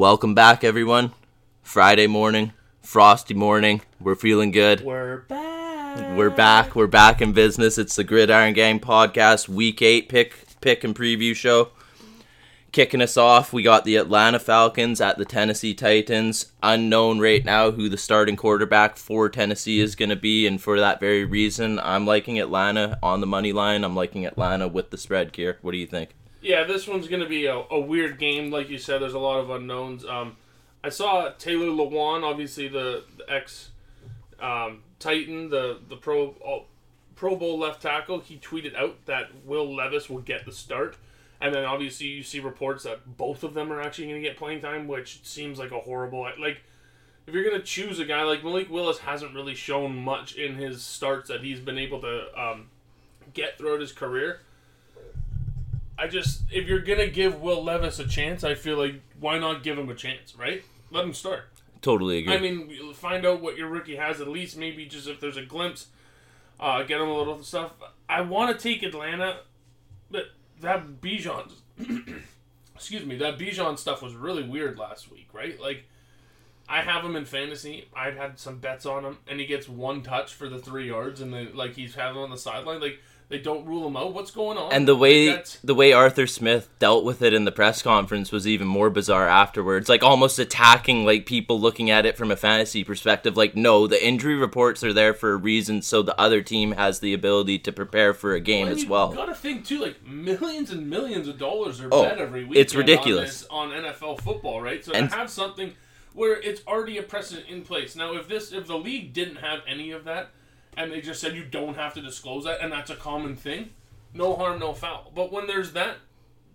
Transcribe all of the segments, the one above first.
Welcome back, everyone. Friday morning, frosty morning. We're feeling good. We're back. We're back. We're back in business. It's the Gridiron Gang podcast, week eight pick pick and preview show. Kicking us off, we got the Atlanta Falcons at the Tennessee Titans. Unknown right now who the starting quarterback for Tennessee is going to be, and for that very reason, I'm liking Atlanta on the money line. I'm liking Atlanta with the spread here. What do you think? Yeah, this one's going to be a, a weird game. Like you said, there's a lot of unknowns. Um, I saw Taylor Lewan, obviously the, the ex um, Titan, the the Pro oh, Pro Bowl left tackle. He tweeted out that Will Levis will get the start, and then obviously you see reports that both of them are actually going to get playing time, which seems like a horrible like. If you're going to choose a guy like Malik Willis, hasn't really shown much in his starts that he's been able to um, get throughout his career. I just if you're gonna give Will Levis a chance, I feel like why not give him a chance, right? Let him start. Totally agree. I mean, find out what your rookie has at least. Maybe just if there's a glimpse, uh, get him a little stuff. I want to take Atlanta, but that Bijan, excuse me, that Bijan stuff was really weird last week, right? Like, I have him in fantasy. I'd had some bets on him, and he gets one touch for the three yards, and then like he's having on the sideline, like they don't rule him out. What's going on? And the way Like, the way Arthur Smith dealt with it in the press conference was even more bizarre afterwards. Like almost attacking like people looking at it from a fantasy perspective. Like no, the injury reports are there for a reason, so the other team has the ability to prepare for a game And as well. Got to think too, like millions and millions of dollars are Oh, bet every week. it's ridiculous. on, this- on NFL football, right? So And- to have something where it's already a precedent in place. Now, if this, if the league didn't have any of that, and they just said you don't have to disclose that, and that's a common thing, no harm, no foul. But when there's that,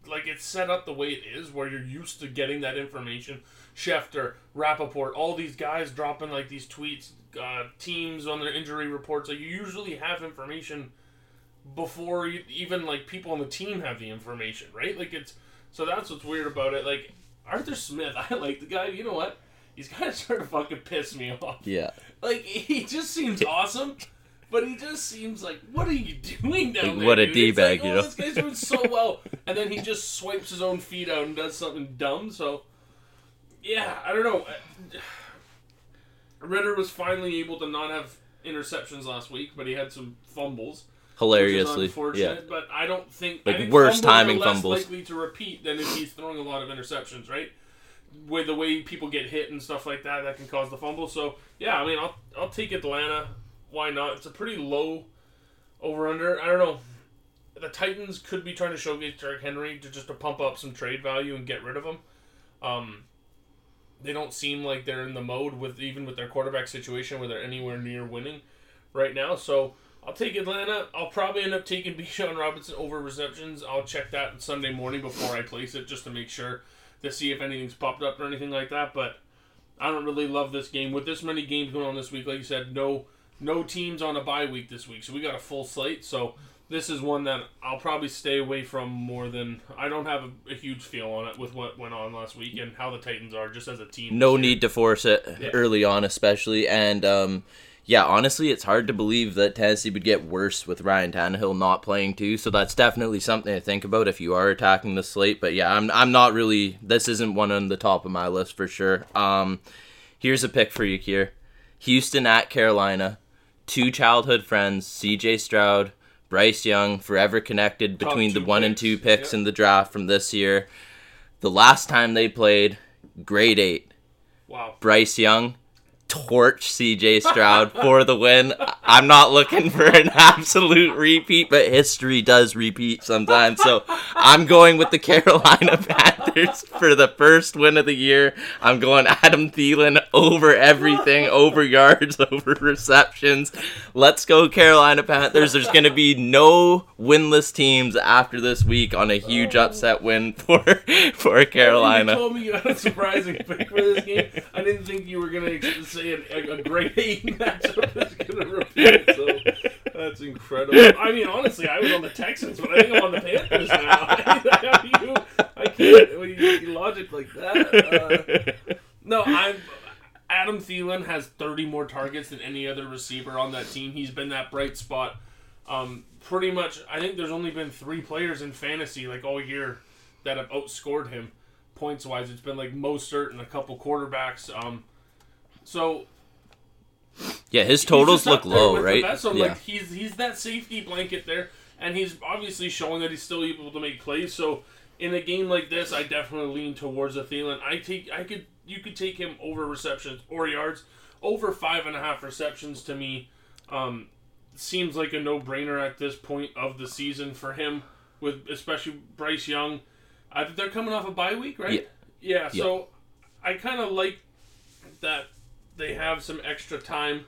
like it's set up the way it is, where you're used to getting that information, Schefter, Rapoport, all these guys dropping like these tweets, uh, teams on their injury reports. Like you usually have information before you, even like people on the team have the information, right? Like it's so that's what's weird about it. Like Arthur Smith, I like the guy. You know what? He's kind of starting to fucking piss me off. Yeah. Like he just seems awesome, but he just seems like, what are you doing down Like, there? what a dude? It's D-bag, like, you oh, know? This guy's doing so well, and then he just swipes his own feet out and does something dumb. So, yeah, I don't know. Ridder was finally able to not have interceptions last week, but he had some fumbles. Hilariously. Which is unfortunate, Yeah. but I don't think Like, I think worst fumbles timing are less fumbles. likely to repeat than if he's throwing a lot of interceptions, right? With the way people get hit and stuff like that, that can cause the fumble. So yeah, I mean, I'll I'll take Atlanta. Why not? It's a pretty low over under. I don't know. The Titans could be trying to showcase Derrick Henry to just to pump up some trade value and get rid of him. Um, they don't seem like they're in the mode with even with their quarterback situation where they're anywhere near winning right now. So I'll take Atlanta. I'll probably end up taking Bijan Robinson over receptions. I'll check that Sunday morning before I place it just to make sure to see if anything's popped up or anything like that. But I don't really love this game with this many games going on this week. Like you said, no no teams on a bye week this week, so we got a full slate. So this is one that I'll probably stay away from more than I don't have a, a huge feel on it with what went on last week and how the Titans are just as a team. no need to force it Yeah. early on, especially. And um, yeah, honestly, it's hard to believe that Tennessee would get worse with Ryan Tannehill not playing too. So that's definitely something to think about if you are attacking the slate. But yeah, I'm I'm not really. This isn't one on the top of my list for sure. Um, here's a pick for you here: Houston at Carolina. Two childhood friends, C.J. Stroud, Bryce Young, forever connected between the one and two picks in the draft from this year. The last time they played, grade eight. Wow. Bryce Young torch CJ Stroud for the win. I'm not looking for an absolute repeat, but history does repeat sometimes. So I'm going with the Carolina Panthers for the first win of the year. I'm going Adam Thielen over everything, over yards, over receptions. Let's go Carolina Panthers. There's going to be no winless teams after this week on a huge upset win for for When You Carolina. told me you had a surprising pick for this game. I didn't think you were going to a, a, great eight matchup going to repeat. So that's incredible. I mean, honestly, I was on the Texans, but I think I'm on the Panthers now. I can't. When you, you logic like that. Uh, no, I'm. Adam Thielen has 30 more targets than any other receiver on that team. He's been that bright spot. Um, pretty much, I think there's only been three players in fantasy like all year that have outscored him. points wise. It's been like Mostert and a couple quarterbacks. Um, so Yeah, his totals look low, right? best. So yeah. like he's he's that safety blanket there, and he's obviously showing that he's still able to make plays. So in a game like this, I definitely lean towards a Thielen. I take I could you could take him over receptions or yards over five and a half receptions to me. Um, seems like a no brainer at this point of the season for him, with especially Bryce Young. I think they're coming off a bye week, right? Yeah. so I kind of like that they have some extra time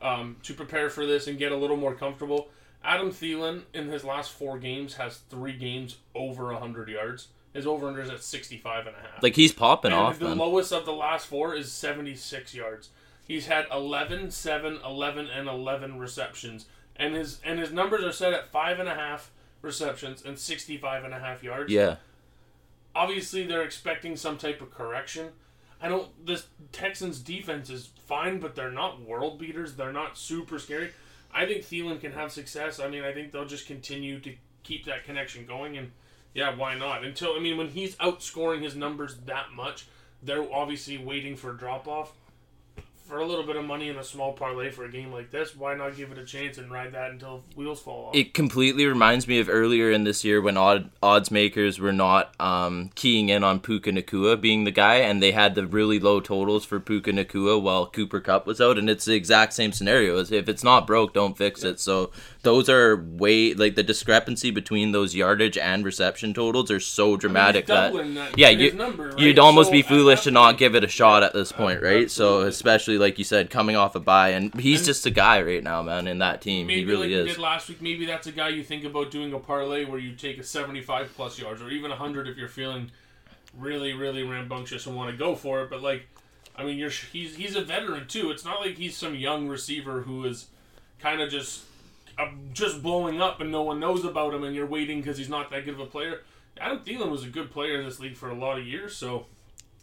um, to prepare for this and get a little more comfortable. Adam Thielen in his last four games has three games over 100 yards. His over under is at 65 and a half. Like he's popping and off, the man. lowest of the last four is 76 yards. He's had 11, 7, 11, and 11 receptions. And his and his numbers are set at five and a half receptions and 65 and a half yards yeah. obviously they're expecting some type of correction. I don't. This Texans defense is fine, but they're not world beaters. They're not super scary. I think Thielen can have success. I mean, I think they'll just continue to keep that connection going, and yeah, why not? Until I mean, when he's outscoring his numbers that much, they're obviously waiting for a drop off. For a little bit of money and a small parlay for a game like this, why not give it a chance and ride that until wheels fall off? It completely reminds me of earlier in this year when odd, odds makers were not um, keying in on Puka Nacua being the guy, and they had the really low totals for Puka Nacua while Cooper Kupp was out, and it's the exact same scenario. As if it's not broke, don't fix it. So those are way like the discrepancy between those yardage and reception totals are so dramatic that, doubling that- yeah, you, number, right? you'd almost So be foolish to not give it a shot at this point, right? So Absolutely. Especially like you said, coming off a bye, and he's just a guy right now, man, in that team. Maybe he really like is. did last week, maybe that's a guy you think about doing a parlay where you take a 75 plus yards or even 100 if you're feeling really, really rambunctious and want to go for it. But like, I mean, you're he's he's a veteran too. It's not like he's some young receiver who is kind of just uh, just blowing up and no one knows about him and you're waiting because he's not that good of a player. Adam Thielen was a good player in this league for a lot of years, so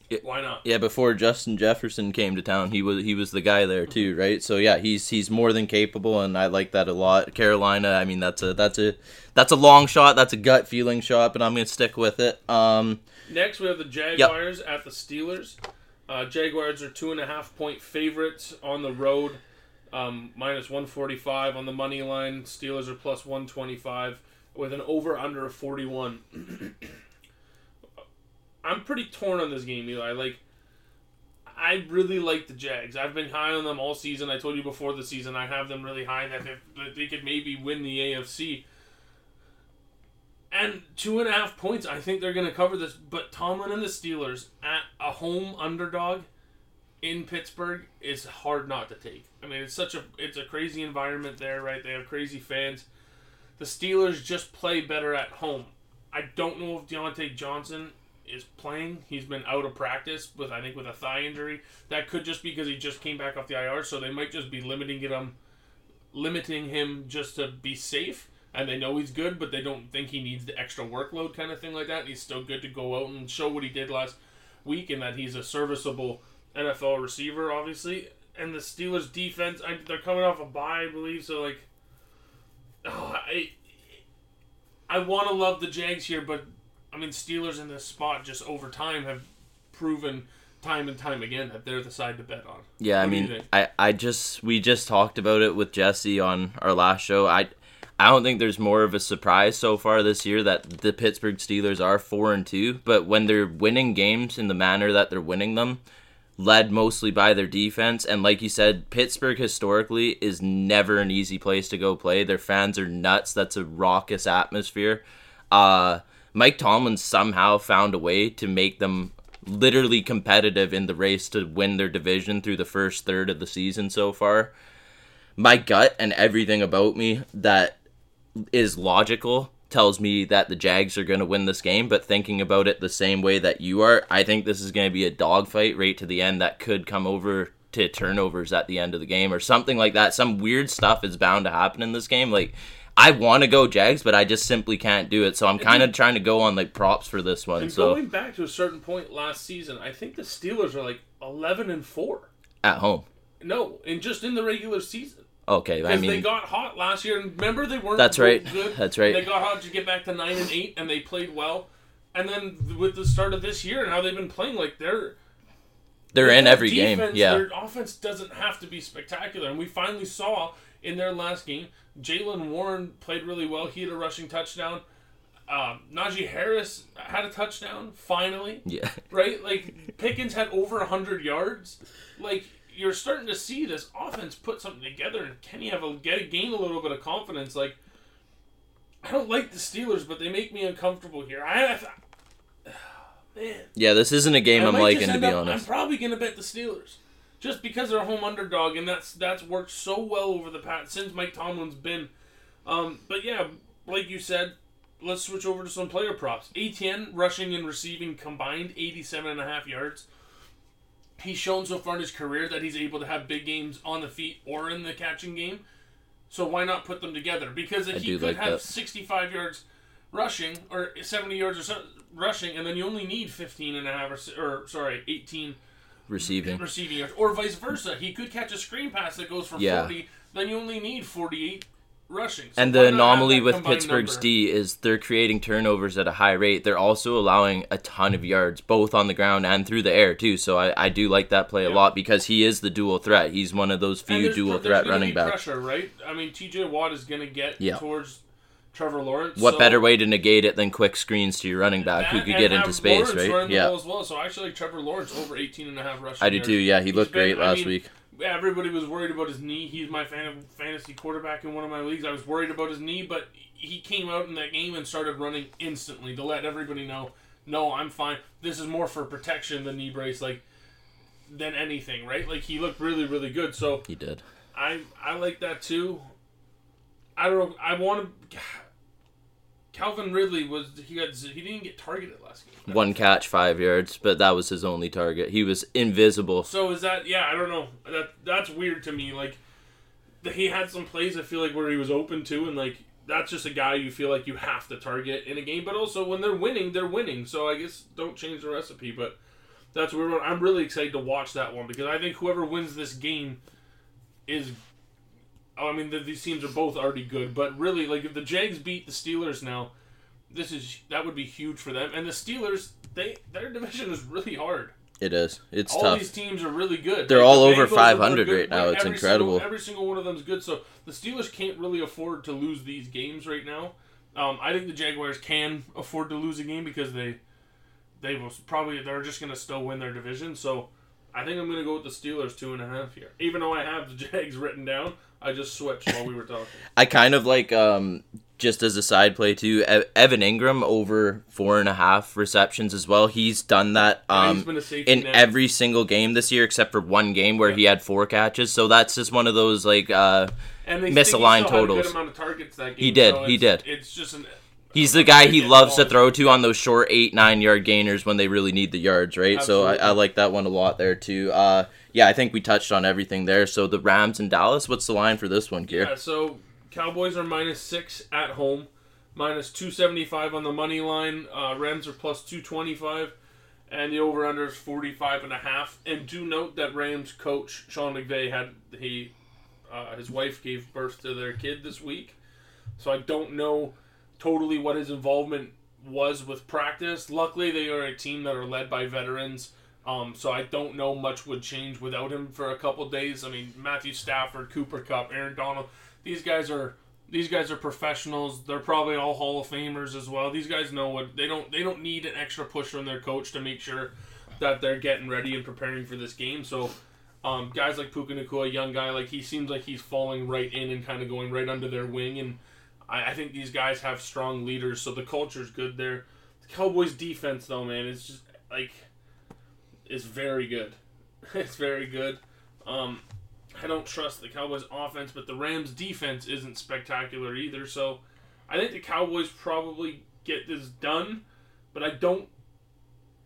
Yeah. why not? Yeah, before Justin Jefferson came to town, he was he was the guy there too, right? So yeah, he's he's more than capable, and I like that a lot. Carolina, I mean, that's a that's a that's a long shot, that's a gut feeling shot, but I'm gonna stick with it. Um, Next, we have the Jaguars at the Steelers. Uh, Jaguars are two and a half point favorites on the road, um, minus 145 on the money line. Steelers are plus 125 with an over under of 41. I'm pretty torn on this game, Eli. Like, I really like the Jags. I've been high on them all season. I told you before the season I have them really high that they, that they could maybe win the AFC. And two and a half points, I think they're going to cover this. But Tomlin and the Steelers at a home underdog in Pittsburgh is hard not to take. I mean, it's such a it's a crazy environment there, right? They have crazy fans. The Steelers just play better at home. I don't know if Diontae Johnson is playing. He's been out of practice with I think with a thigh injury. That could just be because he just came back off the IR, so they might just be limiting it um limiting him just to be safe. And they know he's good, but they don't think he needs the extra workload kind of thing like that. And he's still good to go out and show what he did last week and that he's a serviceable NFL receiver, obviously. And the Steelers' defense, I, they're coming off a bye, I believe. So like, oh, I I want to love the Jags here, but I mean Steelers in this spot just over time have proven time and time again that they're the side to bet on. yeah, I What you mean. I I just we just talked about it with Jesse on our last show. I I don't think there's more of a surprise so far this year that the Pittsburgh Steelers are four and two, but when they're winning games in the manner that they're winning them, led mostly by their defense. And like you said, Pittsburgh historically is never an easy place to go play. Their fans are nuts. That's a raucous atmosphere. Uh, Mike Tomlin somehow found a way to make them literally competitive in the race to win their division through the first third of the season so far. My gut and everything about me that is logical tells me that the Jags are going to win this game, but thinking about it the same way that you are, I think this is going to be a dogfight right to the end that could come over to turnovers at the end of the game or something like that. Some weird stuff is bound to happen in this game. Like, I want to go Jags, but I just simply can't do it. So I'm kind of trying to go on like props for this one. And So going back to a certain point last season, I think the Steelers are like eleven and four. at home. No, and just in the regular season. Okay, I mean. They got hot last year, and remember they weren't. That's right. Good. That's right. They got hot to get back to nine and eight, and they played well. and then with the start of this year and how they've been playing, like they're They're in every game. defense, Yeah. Their offense doesn't have to be spectacular. And we finally saw in their last game, Jaylen Warren played really well. He had a rushing touchdown. Um, Najee Harris had a touchdown, finally. Yeah. Right? Like, Pickens had over 100 yards. Like, you're starting to see this offense put something together, and Kenny have a get gain a little bit of confidence. Like, I don't like the Steelers, but they make me uncomfortable here. I, I man, Yeah, this isn't a game I I'm liking to be up- honest. I'm probably gonna bet the Steelers, just because they're a home underdog, and that's that's worked so well over the past since Mike Tomlin's been. Um, but yeah, like you said, let's switch over to some player props. Etienne rushing and receiving combined 87 and a half yards. He's shown so far in his career that he's able to have big games on the feet or in the catching game. So why not put them together? Because if I he could like have that. 65 yards rushing or 70 yards or so, rushing, and then you only need 15 and a half or, or sorry, 18 Receiving. receiving yards, or vice versa. He could catch a screen pass that goes for Yeah. 40, then you only need 48 rushing. So And the anomaly with Pittsburgh's number? D is they're creating turnovers at a high rate. They're also allowing a ton of yards, both on the ground and through the air too. So I, I do like that play a lot because he is the dual threat. He's one of those few dual pr- threat running backs. Pressure, right? I mean, T.J. Watt is going to get Yeah. towards Trevor Lawrence. What so better way to negate it than quick screens to your running back who could get into space, Lawrence right? Yeah. as well. So I actually like Trevor Lawrence over 18 and a half rushing I do yards. too. Yeah, he He's looked been- great I last mean, week. Everybody was worried about his knee. He's my fan fantasy quarterback in one of my leagues. I was worried about his knee, but he came out in that game and started running instantly to let everybody know, no, I'm fine. This is more for protection, than knee brace, like than anything, right? Like he looked really, really good. So He did. I I like that too. I don't know. I want to. Calvin Ridley was he got he didn't get targeted last game. One catch, five yards, but that was his only target. He was invisible. So is that yeah? I don't know. That that's weird to me. Like he had some plays I feel like where he was open to, and like that's just a guy you feel like you have to target in a game. But also when they're winning, they're winning. So I guess don't change the recipe. But that's weird. one. I'm really excited to watch that one because I think whoever wins this game is. Oh, I mean, the, these teams are both already good, but really, like if the Jags beat the Steelers now, this is that would be huge for them. And the Steelers, they their division is really hard It is. It's tough. all tough. these teams are really good. They're Like, all the over 500 right now. Like, It's every incredible. Single, every single one of them is good. So the Steelers can't really afford to lose these games right now. Um, I think the Jaguars can afford to lose a game because they they will probably they're just going to still win their division. So I think I'm going to go with the Steelers two and a half here. Even though I have the Jags written down, I just switched while we were talking. I kind of like um just as a side play too. Evan Engram over four and a half receptions as well. He's done that um he's been a in net. every single game this year except for one game where he had four catches. So that's just one of those like uh misaligned think he still had a totals. good amount of targets that game. He did, so he did. It's just an he's the guy he loves to throw to on those short eight nine yard gainers when they really need the yards, right? So I, I like that one a lot there too. Uh yeah, I think we touched on everything there. So the Rams and Dallas, what's the line for this one, Kier? Yeah, so Cowboys are minus six at home, minus two seventy five on the money line. Uh, Rams are plus two twenty five, and the over under is 45 and a half. And do note that Rams coach Sean McVay had he uh, his wife gave birth to their kid this week, so I don't know totally what his involvement was with practice. Luckily, they are a team that are led by veterans. Um, so I don't know much would change without him for a couple days. I mean, Matthew Stafford, Cooper Kupp, Aaron Donald, these guys are these guys are professionals. They're probably all Hall of Famers as well. These guys know what they don't they don't need an extra push from their coach to make sure that they're getting ready and preparing for this game. So um, guys like Puka Nacua, young guy, like he seems like he's falling right in and kind of going right under their wing. And I, I think these guys have strong leaders, so the culture's good there. The Cowboys defense, though, man, it's just like it's very good. it's very good. Um, I don't trust the Cowboys offense, but the Rams defense isn't spectacular either. So I think the Cowboys probably get this done, but I don't.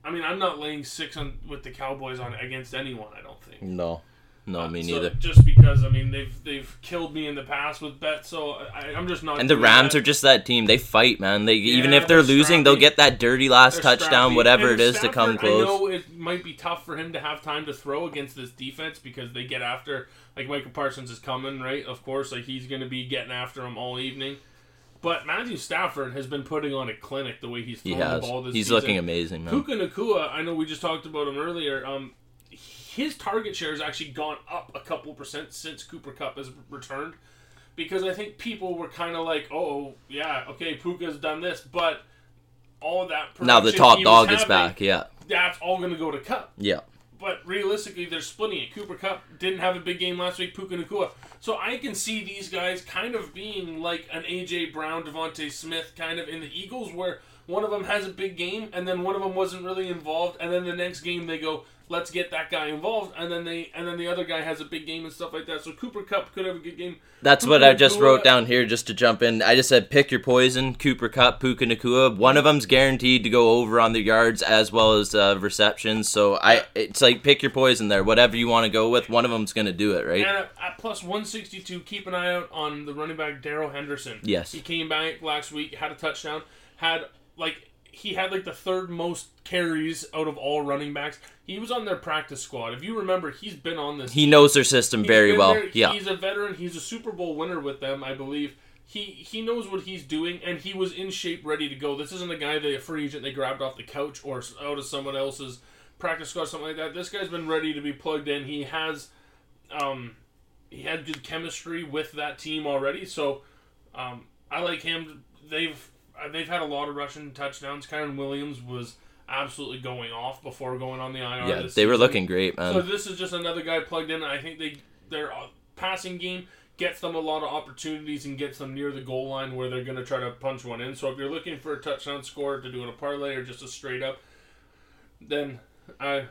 I mean, I'm not laying six on with the Cowboys on against anyone. I don't think. No. No, me so neither. just because I mean they've they've killed me in the past with bets, so I, I'm just not. And the Rams that. are just that team. They fight, man. They even if they're they're losing, they'll get that dirty last They're touchdown, scrappy. whatever And it is to come Stafford, I close. know it might be tough for him to have time to throw against this defense because they get after like Michael Parsons is coming, right? Of course, like he's going to be getting after him all evening. But Matthew Stafford has been putting on a clinic the way he's He throwing has. the ball this He's season. looking amazing, man. Puka Nacua, I know we just talked about him earlier. Um, his target share has actually gone up a couple percent since Cooper Kupp has returned, because I think people were kind of like, "Oh, yeah, okay, Puka's done this," but all that Now the top dog is having, back. Yeah. That's all going to go to Kupp. Yeah. But realistically, they're splitting it. Cooper Kupp didn't have a big game last week. Puka Nacua. So I can see these guys kind of being like an AJ Brown, DeVonta Smith kind of in the Eagles, where one of them has a big game and then one of them wasn't really involved, and then the next game they go, "Let's get that guy involved," and then they and then the other guy has a big game and stuff like that. So Cooper Kupp could have a good game. That's Puka what I just Nacua- wrote down here just to jump in. I just said pick your poison, Cooper Kupp, Puka Nacua. One of them's guaranteed to go over on the yards as well as uh, receptions. So I it's like pick your poison there. Whatever you want to go with, one of them's going to do it, right? And at, at plus 162, keep an eye out on the running back Darrell Henderson. Yes. He came back last week, had a touchdown, had like he had like the third most carries out of all running backs. He was on their practice squad. If you remember, he's been on this. He knows their system very well. there. Yeah. He's a veteran. He's a Super Bowl winner with them, I believe. He he knows what he's doing, and he was in shape, ready to go. This isn't a guy that a free agent they grabbed off the couch or out of someone else's practice squad, or something like that. This guy's been ready to be plugged in. He has, um, he had good chemistry with that team already. So, um, I like him. They've they've had a lot of rushing touchdowns. Kyren Williams was absolutely going off before going on the IR. Yeah, they were season. looking great, man. So this is just another guy plugged in. I think they their uh, passing game gets them a lot of opportunities and gets them near the goal line where they're going to try to punch one in. So if you're looking for a touchdown score to do in a parlay or just a straight up, then I,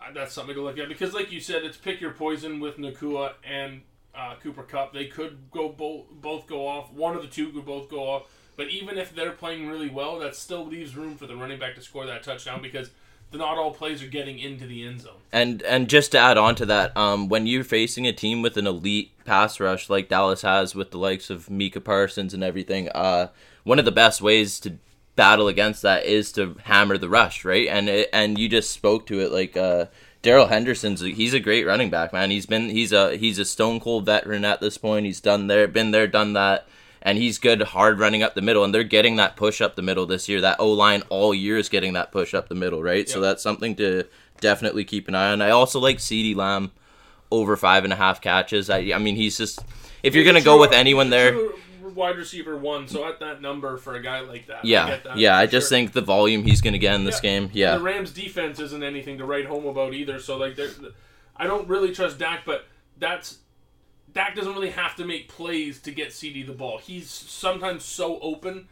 I that's something to look at because like you said, it's pick your poison with Nacua and uh, Cooper Kupp. They could go both both go off. One of the two could both go off. But even if they're playing really well, that still leaves room for the running back to score that touchdown because not all plays are getting into the end zone. And and just to add on to that, um, when you're facing a team with an elite pass rush like Dallas has with the likes of Micah Parsons and everything, uh, one of the best ways to battle against that is to hammer the rush, right? And it, and you just spoke to it like uh, Darrell Henderson's he's a great running back, man. He's been he's a he's a stone cold veteran at this point. He's done there, been there, done that. And he's good, hard running up the middle, and they're getting that push up the middle this year. That O line all year is getting that push up the middle, right? So that's something to definitely keep an eye on. I also like CeeDee Lamb over five and a half catches. I, I mean, he's just if you're gonna go with anyone there, Wide receiver one, so at that number for a guy like that, I yeah, get that yeah. I just sure. think the volume he's gonna get in this Yeah. game, yeah, the Rams' defense isn't anything to write home about either. So like, I don't really trust Dak, but that's Dak doesn't really have to make plays to get CeeDee the ball. He's sometimes so open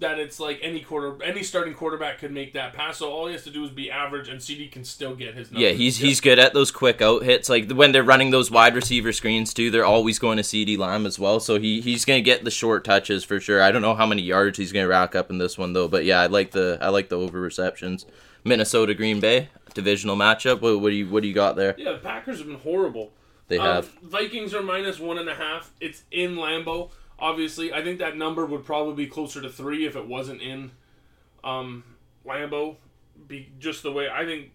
that it's like any quarter, any starting quarterback could make that pass. So all he has to do is be average, and CeeDee can still get his. Numbers. yeah. He's he's good at those quick out hits. Like when they're running those wide receiver screens too, they're always going to CeeDee Lamb as well. So he he's gonna get the short touches for sure. I don't know how many yards he's gonna rack up in this one though, but yeah, I like the I like the over receptions. Minnesota Green Bay divisional matchup. What, what do you what do you got there? Yeah, the Packers have been horrible. They Um, Vikings are minus one and a half. It's in Lambeau. Obviously, I think that number would probably be closer to three if it wasn't in um, Lambeau. Be just the way I think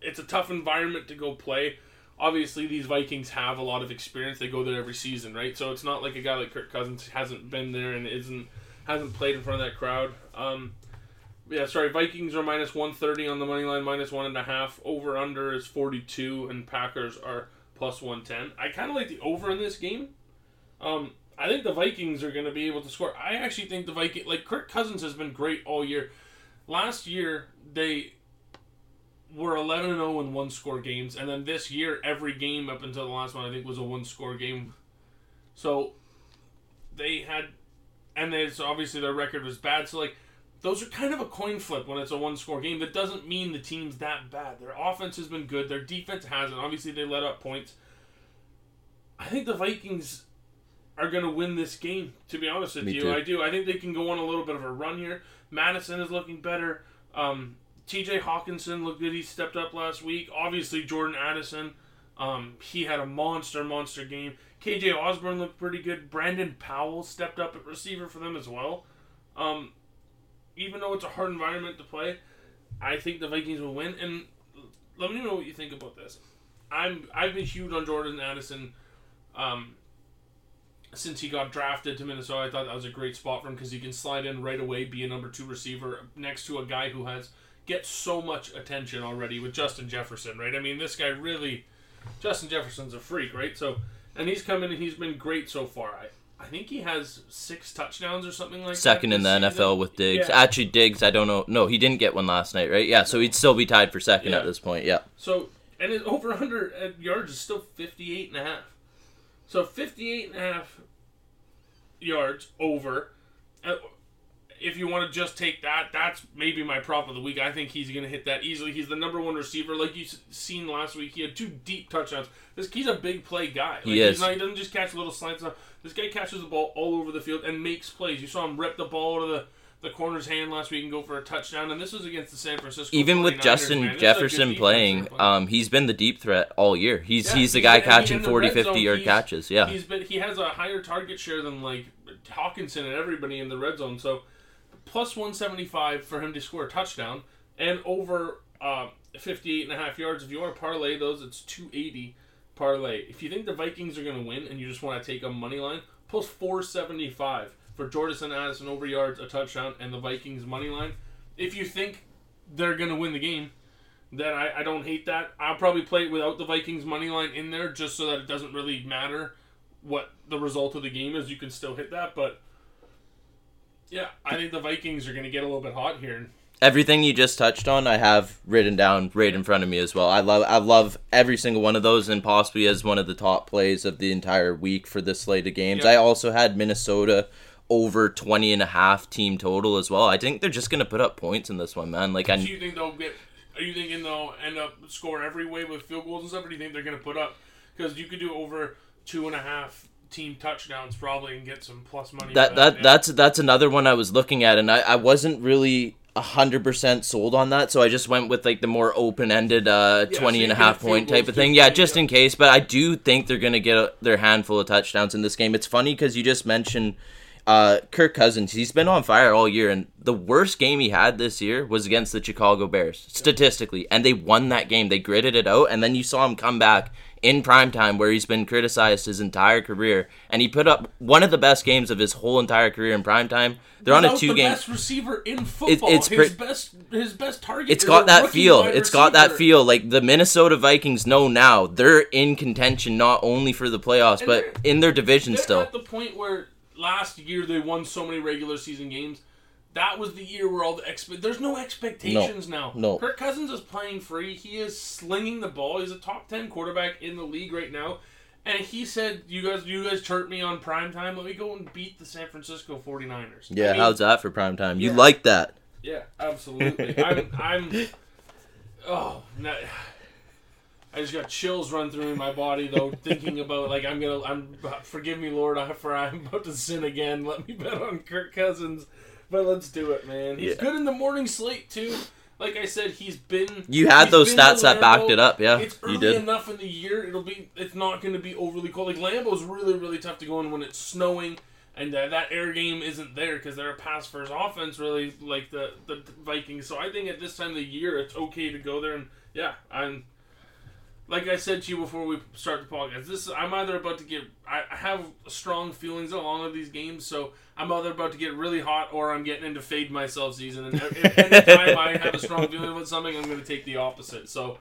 it's a tough environment to go play. Obviously, these Vikings have a lot of experience. They go there every season, right? So it's not like a guy like Kirk Cousins hasn't been there and isn't hasn't played in front of that crowd. Um, yeah, sorry. Vikings are minus one thirty on the money line, minus one and a half. Over under is forty two, and Packers are plus one ten. I kind of like the over in this game. Um, I think the Vikings are going to be able to score. I actually think the Viking, like Kirk Cousins, has been great all year. Last year they were eleven and zero in one score games, and then this year every game up until the last one I think was a one score game. So they had, and it's obviously their record was bad. So like those are kind of a coin flip when it's a one score game. That doesn't mean the team's that bad. Their offense has been good. Their defense hasn't. Obviously, they let up points. I think the Vikings are going to win this game, to be honest with Me you. too. I do. I think they can go on a little bit of a run here. Madison is looking better. Um, TJ Hockenson looked good. He stepped up last week. Obviously, Jordan Addison. Um, he had a monster, monster game. KJ Osborne looked pretty good. Brandon Powell stepped up at receiver for them as well. Um, even though it's a hard environment to play, I think the Vikings will win. And let me know what you think about this. I'm I've been huge on Jordan Addison. Um, since he got drafted to Minnesota, I thought that was a great spot for him because he can slide in right away, be a number two receiver next to a guy who has gets so much attention already with Justin Jefferson, right? I mean, this guy really, Justin Jefferson's a freak, right? So, and he's come in and he's been great so far. I, I think he has six touchdowns or something like Second that. in the season. NFL with Diggs. Yeah. Actually, Diggs, I don't know. No, he didn't get one last night, right? Yeah, so he'd still be tied for second Yeah. at this point. Yeah. So, and his over under at yards is still 58 and a half. So 58 and a half yards over. Uh, If you want to just take that, that's maybe my prop of the week. I think he's going to hit that easily. He's the number one receiver. Like you seen last week, he had two deep touchdowns. This he's a big play guy. Like, He is. Not, he doesn't just catch little slants. This guy catches the ball all over the field and makes plays. You saw him rip the ball out of the, the corner's hand last week and go for a touchdown. And this was against the San Francisco. Even with Justin man. This is a good Jefferson playing, playing. um, he's been the deep threat all year. He's Yeah, he's the guy catching in the 40, 50 zone, yard he's- catches. Yeah. He's been he has a higher target share than like Hockenson and everybody in the red zone. So plus 175 for him to score a touchdown and over uh, 58 and a half yards. If you want to parlay those, it's 280 parlay. If you think the Vikings are going to win and you just want to take a money line, plus 475 for Jordison Addison over yards, a touchdown, and the Vikings money line. If you think they're going to win the game, then I, I don't hate that. I'll probably play it without the Vikings money line in there just so that it doesn't really matter what the result of the game is. You can still hit that, but yeah, I think the Vikings are going to get a little bit hot here. Everything you just touched on, I have written down right in front of me as well. I love I love every single one of those, and possibly as one of the top plays of the entire week for this slate of games. Yeah. I also had Minnesota over 20 and a half team total as well. I think they're just gonna put up points in this one, man. Like I Do you think they'll get? Are you thinking they'll end up score every way with field goals and stuff? Or do you think they're going to put up? Because you could do over two and a half team touchdowns probably and get some plus money. that that yeah. that's that's another one I was looking at, and I, I wasn't really hundred percent sold on that, so I just went with like the more open ended uh, Yeah, 20 so and a half point type of thing. Yeah, just in case. But I do think they're gonna get a, their handful of touchdowns in this game. It's funny because you just mentioned uh, Kirk Cousins. He's been on fire all year, and the worst game he had this year was against the Chicago Bears statistically, and they won that game. They gritted it out, and then you saw him come back in primetime where he's been criticized his entire career and he put up one of the best games of his whole entire career in primetime they're on a two the game best receiver in football. it's his pre- best his best target. it's got that feel it's got that feel like the minnesota vikings know now they're in contention not only for the playoffs And but in their division They're still at the point where last year they won so many regular season games. That was the year where all the expe- there's no expectations now. no. Kirk Cousins is playing free. He is slinging the ball. He's a top ten quarterback in the league right now. And he said, "You guys, you guys chirp me on prime time. Let me go and beat the San Francisco 49ers." yeah I mean, how's that for prime time you Yeah. like that Yeah, absolutely. I'm. I'm. Oh, no, I just got chills run through my body though, thinking about like I'm gonna. I'm. Forgive me, Lord, for I'm about to sin again. Let me bet on Kirk Cousins, but let's do it, man. He's Yeah. good in the morning slate too. Like I said, he's been. you had those stats that backed it up yeah It's early you did enough in the year. It'll be. It's not going to be overly cold. Like Lambeau's really, really tough to go in when it's snowing, and uh, that air game isn't there because they're a pass first offense, really, like the the Vikings. So I think at this time of the year, it's okay to go there. And yeah, I'm. Like I said to you before we start the podcast, this I'm either about to get. I I have strong feelings along with these games, so I'm either about to get really hot or I'm getting into fade myself season. And if anytime I have a strong feeling about something, I'm going to take the opposite. So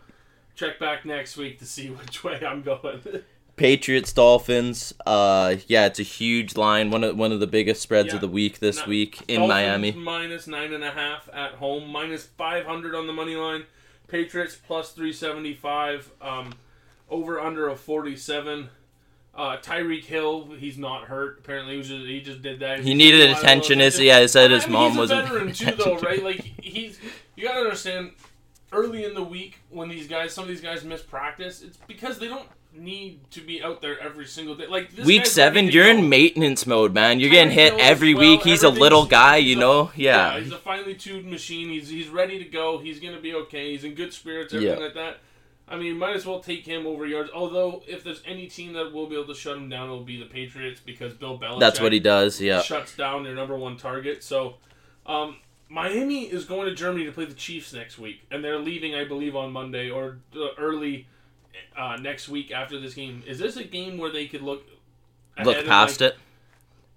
check back next week to see which way I'm going. Patriots Dolphins. Uh, yeah, it's a huge line. One of one of the biggest spreads Yeah. of the week this No- week in Dolphins Miami. minus nine and a half at home, minus five hundred on the money line. Patriots plus three seventy five. Um, over under of forty seven. Uh, Tyreek Hill, he's not hurt. Apparently, he, was just, he just did that. He needed attention. His yeah, he said his I mean, mom he's wasn't. a veteran too, though, right? Like he's you gotta understand. Early in the week, when these guys, some of these guys miss practice, it's because they don't need to be out there every single day. Like this Week seven, you're in maintenance mode, man. You're getting hit every well, week. He's a little guy, you know. Yeah. he's a finely tuned machine. He's he's ready to go. He's gonna be okay. He's in good spirits. Everything Yeah. like that. I mean, might as well take him over yards. Although, if there's any team that will be able to shut him down, it'll be the Patriots because Bill Belichick. That's what he does. Yeah. shuts down their number one target. So, um, Miami is going to Germany to play the Chiefs next week, and they're leaving, I believe, on Monday or uh, early uh, next week after this game. Is this a game where they could look look ahead and, past like, it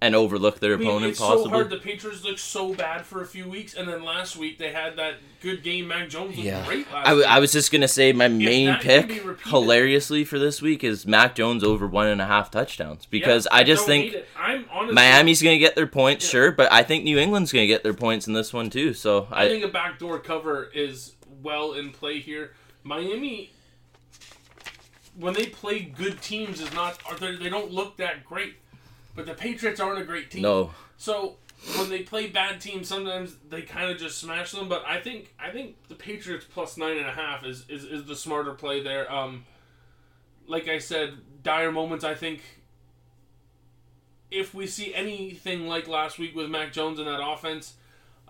and overlook their I mean, opponent it's possibly. so hard. The Patriots looked so bad for a few weeks, and then last week they had that good game. Mac Jones was yeah, great last I, w- week. I was just gonna say my main pick, hilariously for this week, is Mac Jones over one and a half touchdowns because Yeah, I just don't think. I'm honestly, Miami's gonna get their points, Yeah. sure, but I think New England's gonna get their points in this one too. So I I, think a backdoor cover is well in play here. Miami, when they play good teams, is not they don't look that great. But the Patriots aren't a great team. no, So when they play bad teams, sometimes they kind of just smash them. But I think I think the Patriots plus nine and a half is is, is the smarter play there. Um, like I said, dire moments. I think if we see anything like last week with Mac Jones and that offense,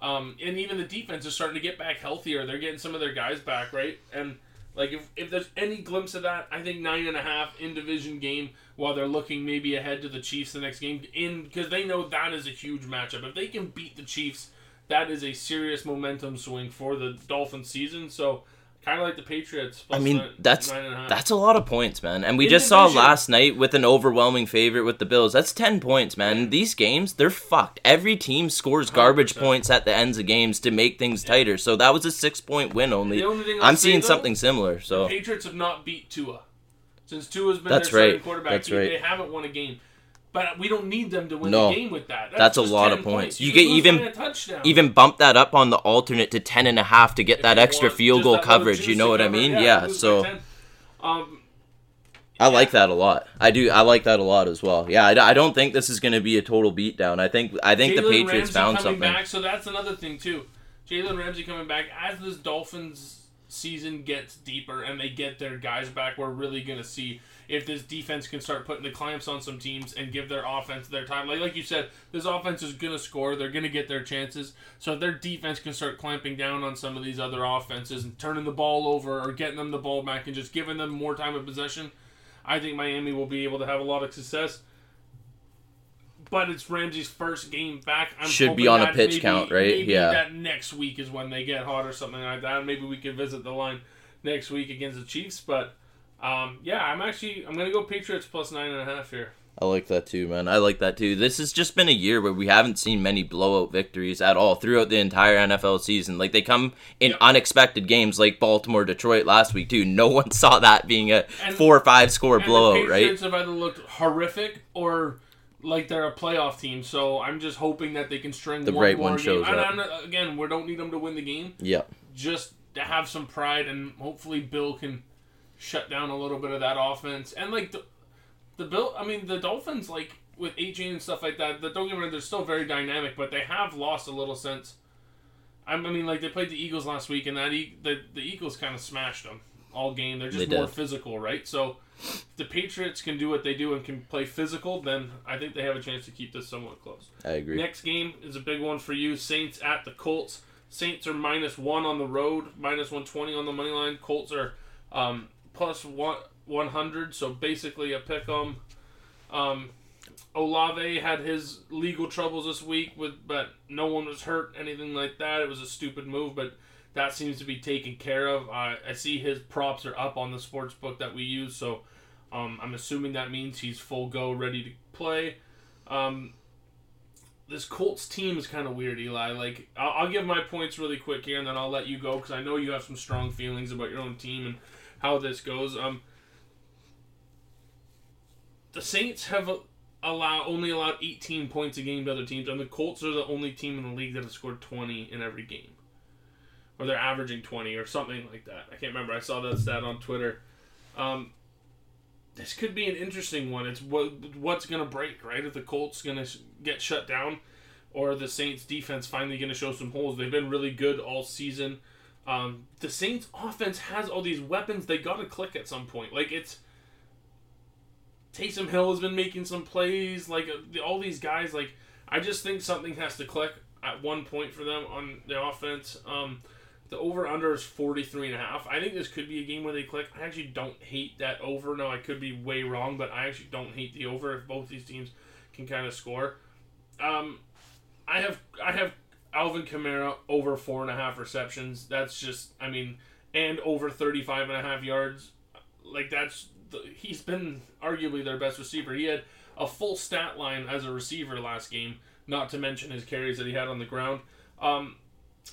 um, and even the defense is starting to get back healthier. They're getting some of their guys back, right? And like if, if there's any glimpse of that, I think nine and a half in division game while they're looking maybe ahead to the Chiefs the next game in because they know that is a huge matchup. If they can beat the Chiefs, that is a serious momentum swing for the Dolphins season. So kind of like the Patriots. I mean nine- that's nine and a half. that's a lot of points, man. And we In just saw last night with an overwhelming favorite with the Bills. That's ten points, man. These games, they're fucked. Every team scores garbage 100%. points at the ends of games to make things tighter. So that was a six point win only. The only I'm seeing though, something similar. So The Patriots have not beat Tua since Tua's been That's their starting quarterback. That's right. They haven't won a game, but we don't need them to win No. the game with that. That's a lot of points. You could get even- by a touchdown. even bump that up on the alternate to ten and a half to get If that extra field goal coverage. You know to what I mean? Yeah, Yeah. So um, I like that a lot. I do. I like that a lot as well. Yeah. I, I don't think this is going to be a total beatdown. I think. I think the Patriots Ramsey found something. back, so that's another thing too. Jalen Ramsey coming back as this Dolphins season gets deeper and they get their guys back. We're really gonna see if this defense can start putting the clamps on some teams and give their offense their time. Like like you said, this offense is gonna score. They're gonna get their chances. So if their defense can start clamping down on some of these other offenses and turning the ball over or getting them the ball back and just giving them more time of possession, I think Miami will be able to have a lot of success. But it's Ramsey's first game back. I'm Should be on a pitch maybe- count, right? Yeah. that next week is when they get hot or something like that. Maybe we can visit the line next week against the Chiefs. But um, yeah, I'm actually I'm gonna go Patriots plus nine and a half here. I like that too, man. I like that too. This has just been a year where we haven't seen many blowout victories at all throughout the entire NFL season. Like they come in Yep. unexpected games, like Baltimore, Detroit last week too. No one saw that being a And- four or five score blowout, the right? Patriots have either looked horrific or like they're a playoff team. So I'm just hoping that they can string The one right more one game. shows And up. Not- again, we don't need them to win the game. Yeah, just to have some pride and hopefully Bill can shut down a little bit of that offense. And like the the Bill, I mean the Dolphins like with AJ and stuff like that. The, don't get me wrong, they're still very dynamic, but they have lost a little since. I mean, like they played the Eagles last week, and that e- the the Eagles kind of smashed them all game. They're just They more did. physical, right? So. if The Patriots can do what they do and can play physical, then I think they have a chance to keep this somewhat close. I agree. Next game is a big one for you. Saints at the Colts. Saints are minus one on the road, minus one twenty on the money line. Colts are um, plus one one hundred, so basically a pick 'em. Um, Olave had his legal troubles this week with, but no one was hurt, anything like that. It was a stupid move, but that seems to be taken care of. I, I see his props are up on the sports book that we use, so um, I'm assuming that means he's full go, ready to play. Um, this Colts team is kind of weird, Eli. Like, I'll, I'll give my points really quick here, and then I'll let you go because I know you have some strong feelings about your own team and how this goes. Um, the Saints have allow only allowed 18 points a game to other teams, and the Colts are the only team in the league that has scored 20 in every game, or they're averaging 20 or something like that. I can't remember. I saw that stat on Twitter. Um, this could be an interesting one. It's what what's gonna break, right? If the Colts gonna sh- get shut down, or the Saints defense finally gonna show some holes. They've been really good all season. Um, the Saints offense has all these weapons. They gotta click at some point. Like it's Taysom Hill has been making some plays. Like uh, all these guys. Like I just think something has to click at one point for them on the offense. Um, the over under is 43 and a half. I think this could be a game where they click. I actually don't hate that over. No, I could be way wrong, but I actually don't hate the over if both these teams can kind of score. Um, I have I have Alvin Kamara over four and a half receptions. That's just I mean, and over 35 and a half yards. Like that's the, he's been arguably their best receiver. He had a full stat line as a receiver last game, not to mention his carries that he had on the ground. Um,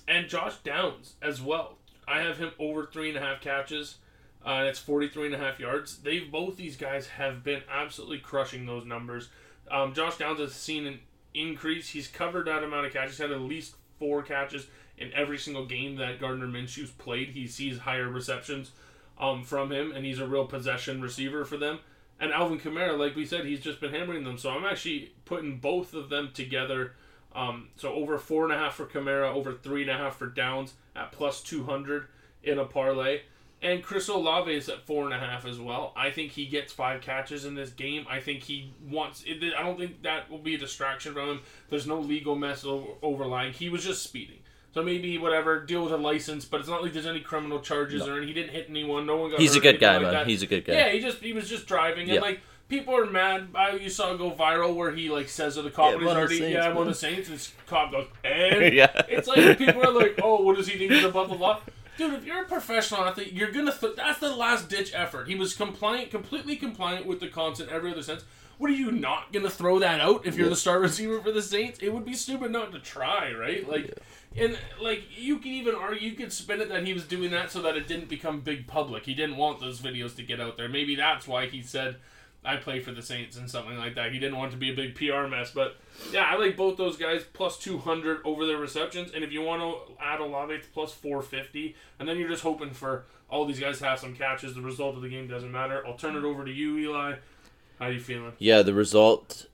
and Josh Downs as well. I have him over three and a half catches. Uh, it's 43 and a half yards. They've both these guys have been absolutely crushing those numbers. Um, Josh Downs has seen an increase. He's covered that amount of catches. Had at least four catches in every single game that Gardner Minshew's played. He sees higher receptions um, from him, and he's a real possession receiver for them. And Alvin Kamara, like we said, he's just been hammering them. So I'm actually putting both of them together. Um, so over four and a half for Kamara, over three and a half for Downs at plus 200 in a parlay. And Chris Olave is at four and a half as well. I think he gets five catches in this game. I think he wants. I don't think that will be a distraction from him. There's no legal mess over, overlying. He was just speeding. So maybe whatever, deal with a license, but it's not like there's any criminal charges no. or he didn't hit anyone. No one got. He's a good guy, like man. That. He's a good guy. Yeah, he just he was just driving and like people are mad. I you saw it go viral where he like says to the cop, yeah, he's already, Saints, yeah, of the Saints. And this cop goes, and yeah. it's like people are like, oh, what does he think above the law? Dude, if you're a professional athlete, you're gonna. Th- that's the last ditch effort. He was compliant, completely compliant with the cons in every other sense. What are you not gonna throw that out if you're the star receiver for the Saints? It would be stupid not to try, right? Like, and like you can even argue, you could spin it that he was doing that so that it didn't become big public. He didn't want those videos to get out there. Maybe that's why he said, "I play for the Saints" and something like that. He didn't want it to be a big PR mess, but yeah, I like both those guys plus 200 over their receptions. And if you want to add Olave, it's plus 450. And then you're just hoping for all these guys to have some catches. The result of the game doesn't matter. I'll turn it over to you, Eli. How are you feeling? Yeah, the result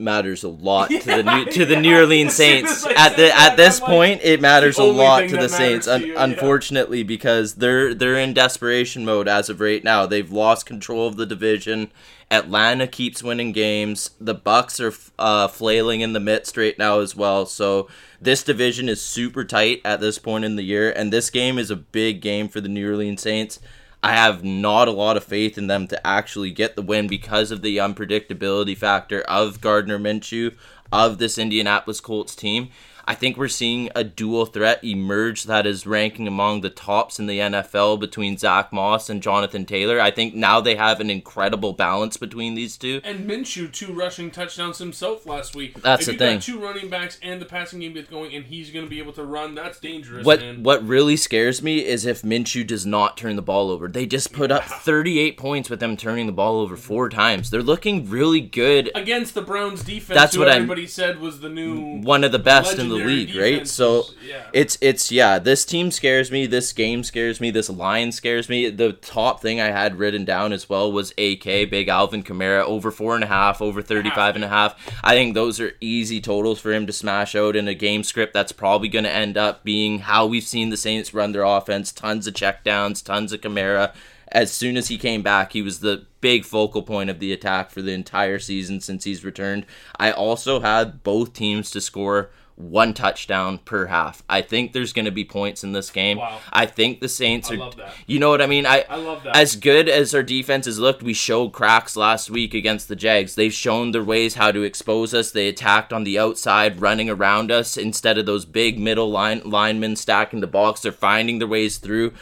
matters a lot to the new, to the yeah. New Orleans Saints. At the at this I'm like, point, it matters a lot to the Saints. to Un- yeah. unfortunately, because they're they're in desperation mode as of right now. They've lost control of the division. Atlanta keeps winning games. The Bucs are uh, flailing in the midst right now as well. So this division is super tight at this point in the year, and this game is a big game for the New Orleans Saints. I have not a lot of faith in them to actually get the win because of the unpredictability factor of Gardner Minshew of this Indianapolis Colts team. I think we're seeing a dual threat emerge that is ranking among the tops in the NFL between Zack Moss and Jonathan Taylor. I think now they have an incredible balance between these two. And Minshew, two rushing touchdowns himself last week. That's if the thing. Got two running backs and the passing game gets going, and he's going to be able to run. That's dangerous, What man. what really scares me is if Minshew does not turn the ball over. They just put up 38 points with them turning the ball over four times. They're looking really good Against the Browns defense, That's who what I'm- everybody said was the new one of the best in the league, right? So yeah. it's it's yeah, this team scares me, this game scares me, this line scares me. The top thing I had written down as well was AK, Big Alvin Kamara, over four and a half, over 35 and a half. I think those are easy totals for him to smash out in a game script that's probably going to end up being how we've seen the Saints run their offense. Tons of checkdowns, tons of Kamara. As soon as he came back, he was the big focal point of the attack for the entire season since he's returned. I also had both teams to score one touchdown per half. I think there's going to be points in this game. Wow. I think the Saints are. You know what I mean? I I love that. As good as our defense has looked, we showed cracks last week against the Jags. They've shown their ways how to expose us. They attacked on the outside, running around us instead of those big middle line linemen stacking the box. They're finding their ways through.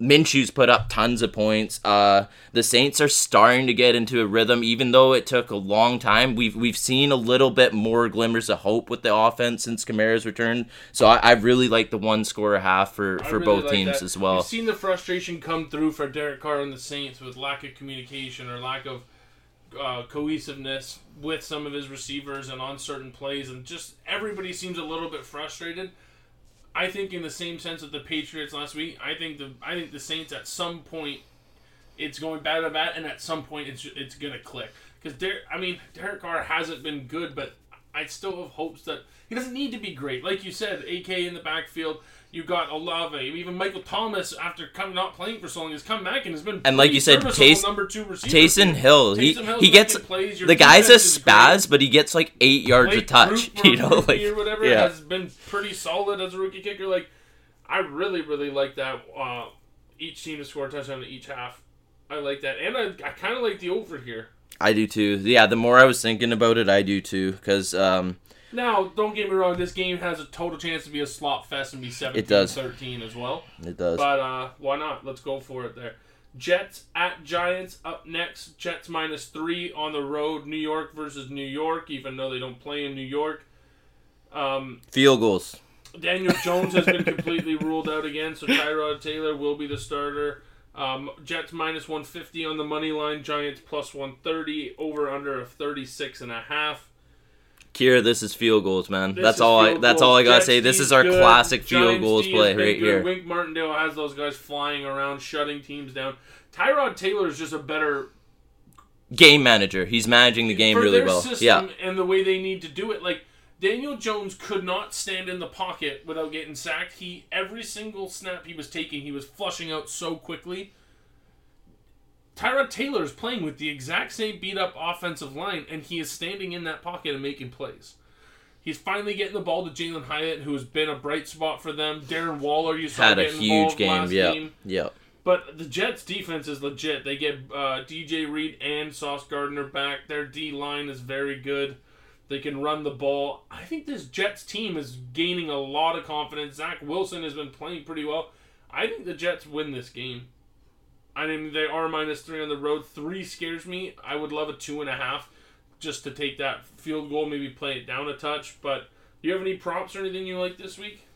Minshew's put up tons of points. Uh, the Saints are starting to get into a rhythm, even though it took a long time. We've we've seen a little bit more glimmers of hope with the offense since Kamara's returned. So I, I really like the one score a half for, for really both like teams that. as well. You've seen the frustration come through for Derek Carr and the Saints with lack of communication or lack of uh, cohesiveness with some of his receivers and on certain plays, and just everybody seems a little bit frustrated. I think in the same sense of the Patriots last week, I think the I think the Saints at some point it's going bad to bad, and at some point it's it's gonna click. Because Der- I mean Derek Carr hasn't been good, but I still have hopes that he doesn't need to be great. Like you said, AK in the backfield. You got Olave, even Michael Thomas after coming not playing for so long has come back and has been And like you said, serviceable Tays- number two receiver. Taysom Hill, he Taysom he gets plays. Your the guy's a spaz, but he gets like eight yards a touch. You know, like or whatever yeah. has been pretty solid as a rookie kicker. Like, I really, really like that. Uh, each team to score a touchdown in each half. I like that, and I, I kind of like the over here. I do too. Yeah, the more I was thinking about it, I do too. Because um, Now, don't get me wrong. This game has a total chance to be a slop fest and be 17 does. 13 as well. it does. But uh, why not? Let's go for it there. Jets at Giants up next. Jets minus three on the road. New York versus New York, even though they don't play in New York. Um, Field goals. Daniel Jones has been completely ruled out again, so Tyrod Taylor will be the starter. Um, Jets minus 150 on the money line. Giants plus 130. Over under of 36 and a half. Kira, this is field goals, man. This that's all. I. That's goals. all I gotta Jets say. This is our good. classic field Giants goals D play right good. here. Wink Martindale has those guys flying around, shutting teams down. Tyrod Taylor is just a better Game manager. He's managing the game for really well. Yeah. and the way they need to do it. Like Daniel Jones could not stand in the pocket without getting sacked. He every single snap he was taking, he was flushing out so quickly. Tyrod Taylor is playing with the exact same beat up offensive line, and he is standing in that pocket and making plays. He's finally getting the ball to Jalin Hyatt, who has been a bright spot for them. Darren Waller, you saw Had a huge game. Yeah. game. Yeah. But the Jets' defense is legit. They get uh, DJ Reed and Sauce Gardner back. Their D line is very good. They can run the ball. I think this Jets team is gaining a lot of confidence. Zach Wilson has been playing pretty well. I think the Jets win this game. I mean, they are minus three on the road. Three scares me. I would love a two and a half just to take that field goal, maybe play it down a touch. But do you have any props or anything you like this week?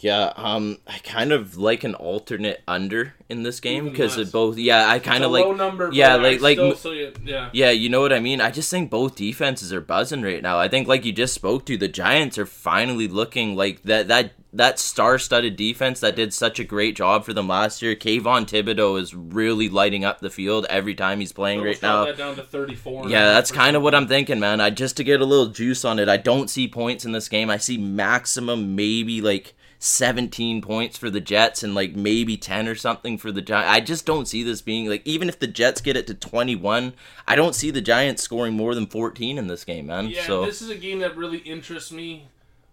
Yeah, um, I kind of like an alternate under in this game because it both. Yeah, I kind of like. number. yeah, like- like still m- see. Yeah. Yeah, you know what I mean. I just think both defenses are buzzing right now. I think, like you just spoke to, the Giants are finally looking like that. That that star-studded defense that did such a great job for them last year. Kayvon Thibodeaux is really lighting up the field every time he's playing Almost right now. that down to 34. Yeah, that's kind of what I'm thinking, man. I just to get a little juice on it. I don't see points in this game. I see maximum maybe like 17 points for the Jets and like maybe 10 or something for the Giants. I just don't see this being like even if the Jets get it to 21, I don't see the Giants scoring more than 14 in this game, man. Yeah, so this is a game that really interests me,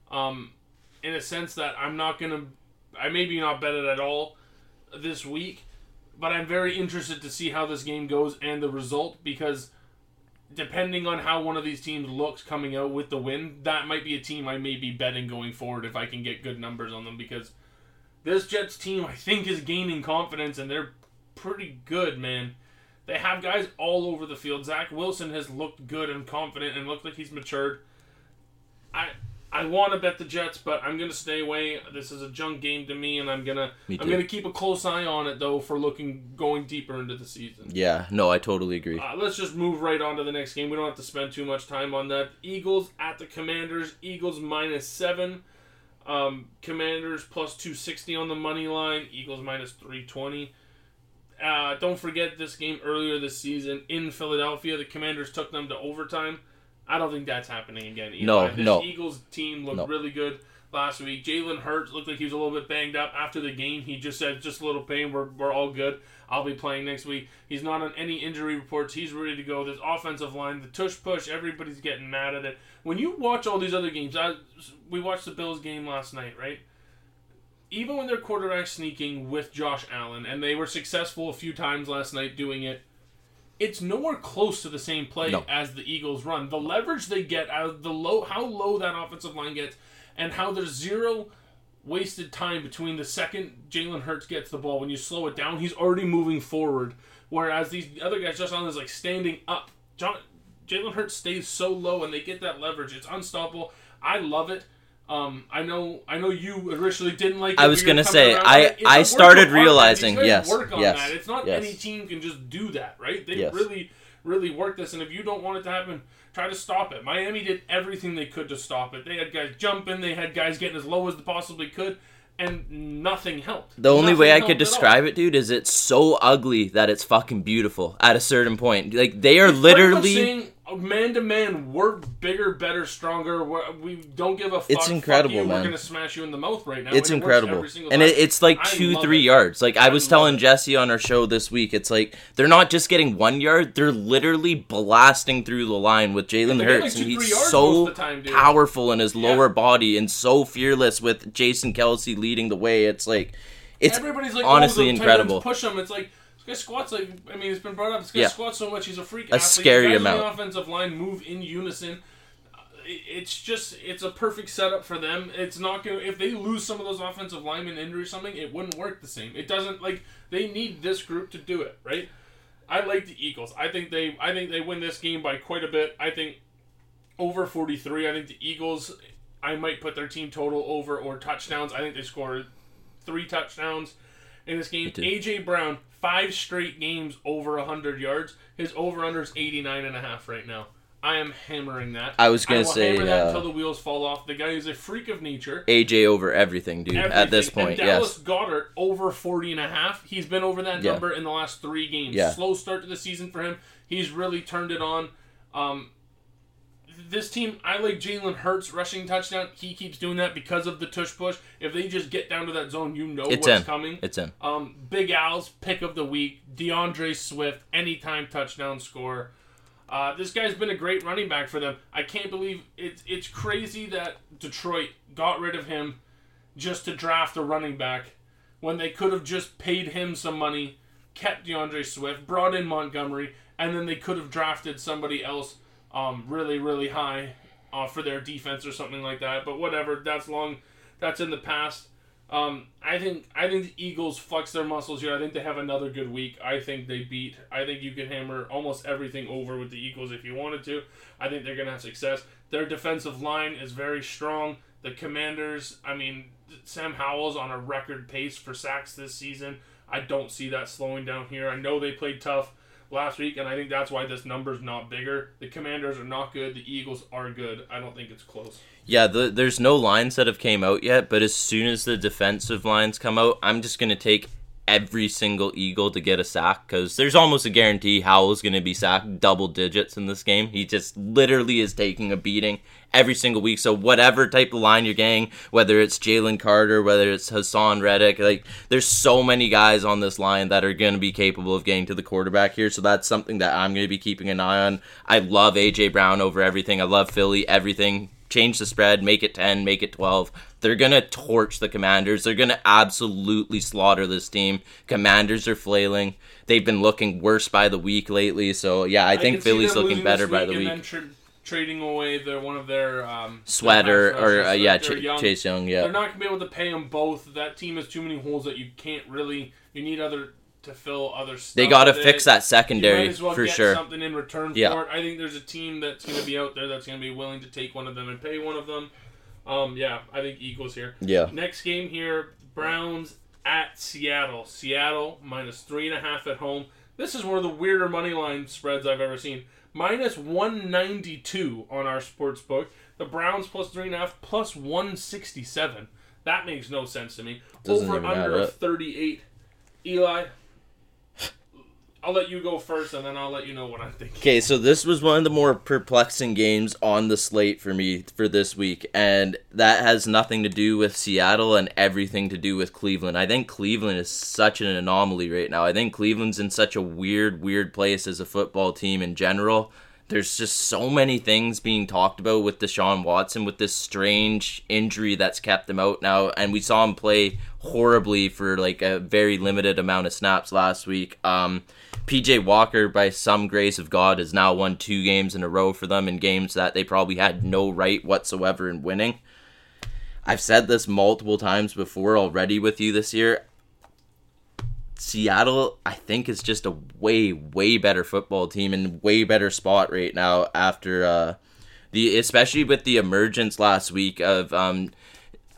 um, in a sense that I'm not gonna, I maybe not bet it at all this week, but I'm very interested to see how this game goes and the result because depending on how one of these teams looks coming out with the win, that might be a team I may be betting going forward if I can get good numbers on them because this Jets team I think is gaining confidence and they're pretty good, man. They have guys all over the field. Zach Wilson has looked good and confident and looked like he's matured. I I want to bet the Jets, but I'm gonna stay away. This is a junk game to me, and I'm gonna Me I'm gonna keep a close eye on it though for looking going deeper into the season. yeah, no, I totally agree. Uh, let's just move right on to the next game. We don't have to spend too much time on that. Eagles at the Commanders. Eagles minus seven. Um, Commanders plus two sixty on the money line. Eagles minus three twenty. Uh, don't forget this game earlier this season in Philadelphia. The Commanders took them to overtime. I don't think that's happening again. Either. No, this no. Eagles team looked No. really good last week. Jalen Hurts looked like he was a little bit banged up after the game. He just said, "Just a little pain. We're, we're all good. I'll be playing next week." He's not on any injury reports. He's ready to go. This offensive line, the tush push, everybody's getting mad at it. When you watch all these other games, I, we watched the Bills game last night, right? Even when their quarterback sneaking with Josh Allen, and they were successful a few times last night doing it, it's nowhere close to the same play No. as the Eagles run. The leverage they get out of the low, how low that offensive line gets, and how there's zero wasted time between the second Jalen Hurts gets the ball. When you slow it down, he's already moving forward. Whereas these other guys, Josh Allen is like standing up. John, Jalen Hurts stays so low, and they get that leverage. It's unstoppable. I love it. Um, I know, I know you originally didn't like. I was gonna say, I- on it. It's a I started of art, man. realizing, yes, work on yes, that. It's not yes. any team can just do that, right? They Yes. really, really work this, and if you don't want it to happen, try to stop it. Miami did everything they could to stop it. They had guys jumping, they had guys getting as low as they possibly could, and nothing helped. The only Nothing way I could describe it, dude, is it's so ugly that it's fucking beautiful at a certain point. Like they are It's literally man to man, we're bigger, better, stronger. We're, we don't give a fuck. It's fuck incredible, We're man. gonna smash you in the mouth right now. it's and incredible single and it, it's like two three it. yards like i I was telling it. jesse on our show this week it's like they're not just getting one yard they're literally blasting through the line with jalen hurts like and he's so most of the time, powerful in his lower body and so fearless with jason kelce leading the way it's like it's like, oh, honestly oh, incredible. Push him. It's like this guy squats like I mean, it's been brought up. This guy Yeah. squats so much. He's a freak. A athlete. scary guys amount. the offensive line move in unison. it's just it's a perfect setup for them. It's not going to if they lose some of those offensive linemen injury or something, it wouldn't work the same. It doesn't like they need this group to do it, right? I like the Eagles. I think they I think they win this game by quite a bit. I think over 43. I think the Eagles I might put their team total over or touchdowns. I think they scored three touchdowns in this game. AJ Brown, five straight games over 100 yards. His over under is 89 and a half right now. I am hammering that. I was gonna I say, hammer that uh, until the wheels fall off. The guy is a freak of nature. AJ over everything, dude. At this Everything. point, and Dallas yes. Goddard over 40 and a half. He's been over that Yeah. number in the last three games. Yeah. Slow start to the season for him. He's really turned it on. Um, this team, I like Jalen Hurts rushing touchdown. He keeps doing that because of the tush push. If they just get down to that zone, you know It's what's in. coming. It's in. Um, Big Al's pick of the week, DeAndre Swift, anytime touchdown score. Uh, this guy's been a great running back for them. I can't believe it's it's crazy that Detroit got rid of him just to draft a running back when they could have just paid him some money, kept DeAndre Swift, brought in Montgomery, and then they could have drafted somebody else um, really really high uh, for their defense or something like that. But whatever, that's long, that's in the past. Um, I think I think the Eagles flex their muscles here. I think they have another good week. I think they beat. I think you can hammer almost everything over with the Eagles if you wanted to. I think they're gonna have success. Their defensive line is very strong. The Commanders. I mean, Sam Howell's on a record pace for sacks this season. I don't see that slowing down here. I know they played tough last week, and I think that's why this number's not bigger. The Commanders are not good. The Eagles are good. I don't think it's close. Yeah, the, there's no lines that have came out yet, but as soon as the defensive lines come out, I'm just gonna take every single Eagle to get a sack because there's almost a guarantee Howell's gonna be sacked double digits in this game. He just literally is taking a beating every single week. So whatever type of line you're getting, whether it's Jalen Carter, whether it's Haason Reddick, like there's so many guys on this line that are gonna be capable of getting to the quarterback here. So that's something that I'm gonna be keeping an eye on. I love AJ Brown over everything. I love Philly, everything change the spread, make it 10, make it 12. They're going to torch the Commanders. They're going to absolutely slaughter this team. Commanders are flailing. They've been looking worse by the week lately. So, yeah, I think Philly's looking better by the week. Trading away their one of their um, Sweater their or, uh, yeah, Ch- young. Chase Young, Yeah, They're not gonna be able to pay them both. That team has too many holes that you can't really. You need other to fill other stuff. They got to fix that secondary as well for sure. something in return Yeah. for it. I think there's a team that's going to be out there that's going to be willing to take one of them and pay one of them. Um, yeah, I think Eagles here. Yeah. Next game here, Browns at Seattle. Seattle minus three and a half at home. This is one of the weirder money line spreads I've ever seen. Minus one ninety two on our sports book. The Browns plus three and a half plus one sixty seven. That makes no sense to me. Doesn't Over under up. thirty eight. Eli, I'll let you go first, and then I'll let you know what I'm thinking. Okay, so this was one of the more perplexing games on the slate for me for this week, and that has nothing to do with Seattle and everything to do with Cleveland. I think Cleveland is such an anomaly right now. I think Cleveland's in such a weird, weird place as a football team in general. There's just so many things being talked about with Deshaun Watson with this strange injury that's kept him out now, and we saw him play horribly for like a very limited amount of snaps last week. Um, PJ Walker, by some grace of God, has now won two games in a row for them in games that they probably had no right whatsoever in winning. I've said this multiple times before already with you this year. Seattle, I think, is just a way, way better football team and way better spot right now after uh, the, especially with the emergence last week of um,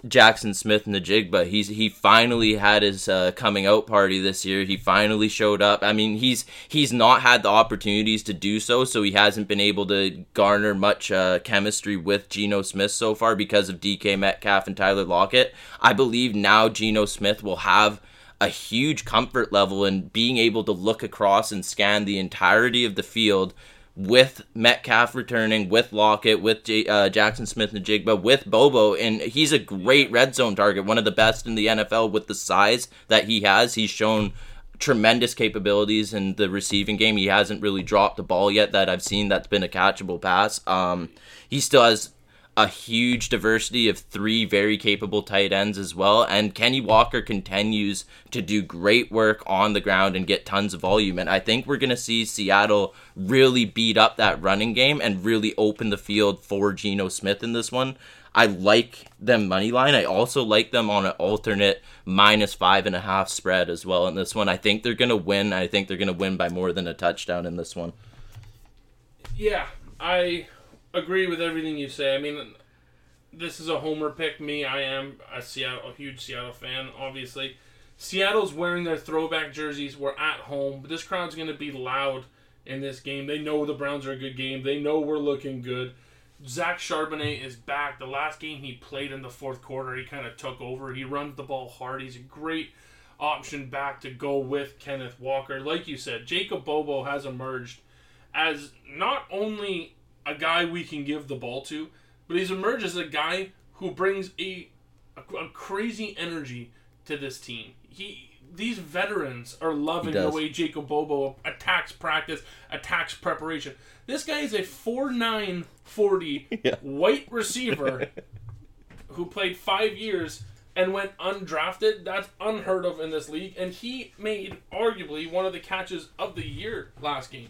Jaxon Smith-Njigba. He's he finally had his uh, coming out party this year. He finally showed up. I mean, he's he's not had the opportunities to do so, so he hasn't been able to garner much uh, chemistry with Geno Smith so far because of DK Metcalf and Tyler Lockett. I believe now Geno Smith will have a huge comfort level in being able to look across and scan the entirety of the field with Metcalf returning, with Lockett, with J- uh, Jaxon Smith-Njigba, with Bobo, and he's a great red zone target, one of the best in the NFL with the size that he has. He's shown tremendous capabilities in the receiving game. He hasn't really dropped the ball yet that I've seen that's been a catchable pass. Um, he still has a huge diversity of three very capable tight ends as well. And Kenny Walker continues to do great work on the ground and get tons of volume. And I think we're going to see Seattle really beat up that running game and really open the field for Geno Smith in this one. I like them money line. I also like them on an alternate minus five and a half spread as well in this one. I think they're going to win. I think they're going to win by more than a touchdown in this one. Yeah, I agree with everything you say. I mean, this is a homer pick. Me, I am a Seattle, a huge Seattle fan. Obviously, Seattle's wearing their throwback jerseys. We're at home, but this crowd's going to be loud in this game. They know the Browns are a good game. They know we're looking good. Zach Charbonnet is back. The last game he played in the fourth quarter, he kind of took over. He runs the ball hard. He's a great option back to go with Kenneth Walker. Like you said, Jacob Bobo has emerged as not only a guy we can give the ball to, but he's emerged as a guy who brings a, a, a crazy energy to this team. He these veterans are loving the way Jacob Bobo attacks practice, attacks preparation. This guy is a 4'9", 40 yeah. white receiver who played five years and went undrafted. That's unheard of in this league. And he made arguably one of the catches of the year last game.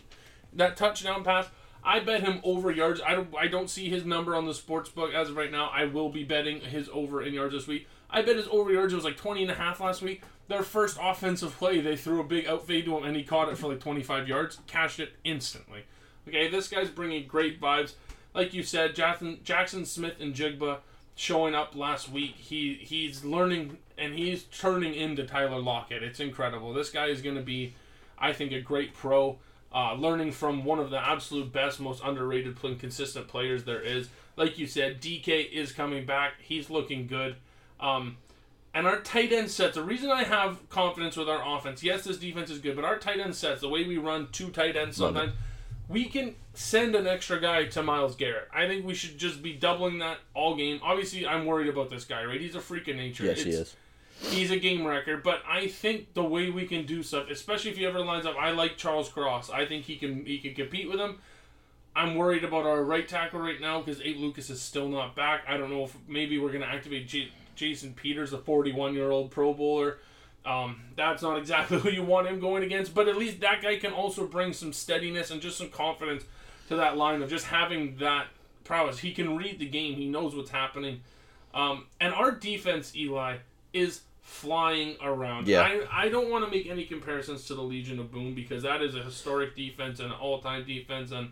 That touchdown pass I bet him over yards. I don't I don't see his number on the sports book as of right now. I will be betting his over in yards this week. I bet his over yards was like 20 and a half last week. Their first offensive play, they threw a big outfade to him and he caught it for like 25 yards, cashed it instantly. Okay, this guy's bringing great vibes. Like you said, Jackson, Jaxon Smith-Njigba showing up last week. He he's learning and he's turning into Tyler Lockett. It's incredible. This guy is going to be, I think, a great pro uh, learning from one of the absolute best, most underrated consistent players there is. Like you said, DK is coming back. He's looking good. Um, and our tight end sets, the reason I have confidence with our offense, yes, this defense is good, but our tight end sets, the way we run two tight ends sometimes, we can send an extra guy to Myles Garrett. I think we should just be doubling that all game. Obviously, I'm worried about this guy, right? He's a freak of nature. Yes, it's, he is he's a game record. But I think the way we can do stuff, especially if he ever lines up, I like Charles Cross. I think he can he can compete with him. I'm worried about our right tackle right now because Abe Lucas is still not back. I don't know if maybe we're going to activate J- Jason Peters, a 41 year old Pro Bowler. Um, that's not exactly who you want him going against, but at least that guy can also bring some steadiness and just some confidence to that line of just having that prowess. He can read the game. He knows what's happening. Um, and our defense, Eli, is flying around. Yeah. I, I don't want to make any comparisons to the Legion of Boom because that is a historic defense and an all time defense and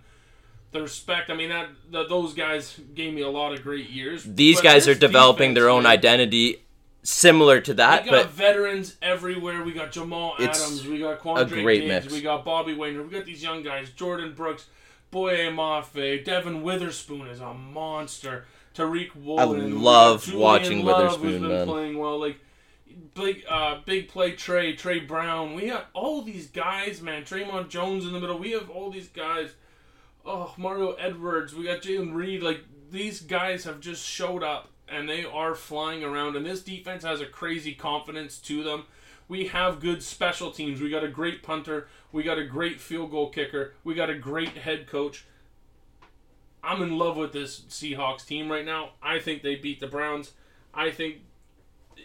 the respect. I mean that the, those guys gave me a lot of great years. These guys are developing defense, their own identity similar to that. We got but veterans everywhere. We got Jamal Adams. We got Quandre a great Diggs, mix. We got Bobby Wagner. We got these young guys. Jordyn Brooks, Boye Mafe, Devon Witherspoon is a monster. Tariq Woolen. I love watching Love, Witherspoon. Who's been playing well. Like big uh, big play Trey, Trey Brown. We have all these guys, man. Dre'Mont Jones in the middle. We have all these guys. Oh, Mario Edwards. We got Jayden Reed. Like these guys have just showed up and they are flying around. And this defense has a crazy confidence to them. We have good special teams. We got a great punter. We got a great field goal kicker. We got a great head coach. I'm in love with this Seahawks team right now. I think they beat the Browns. I think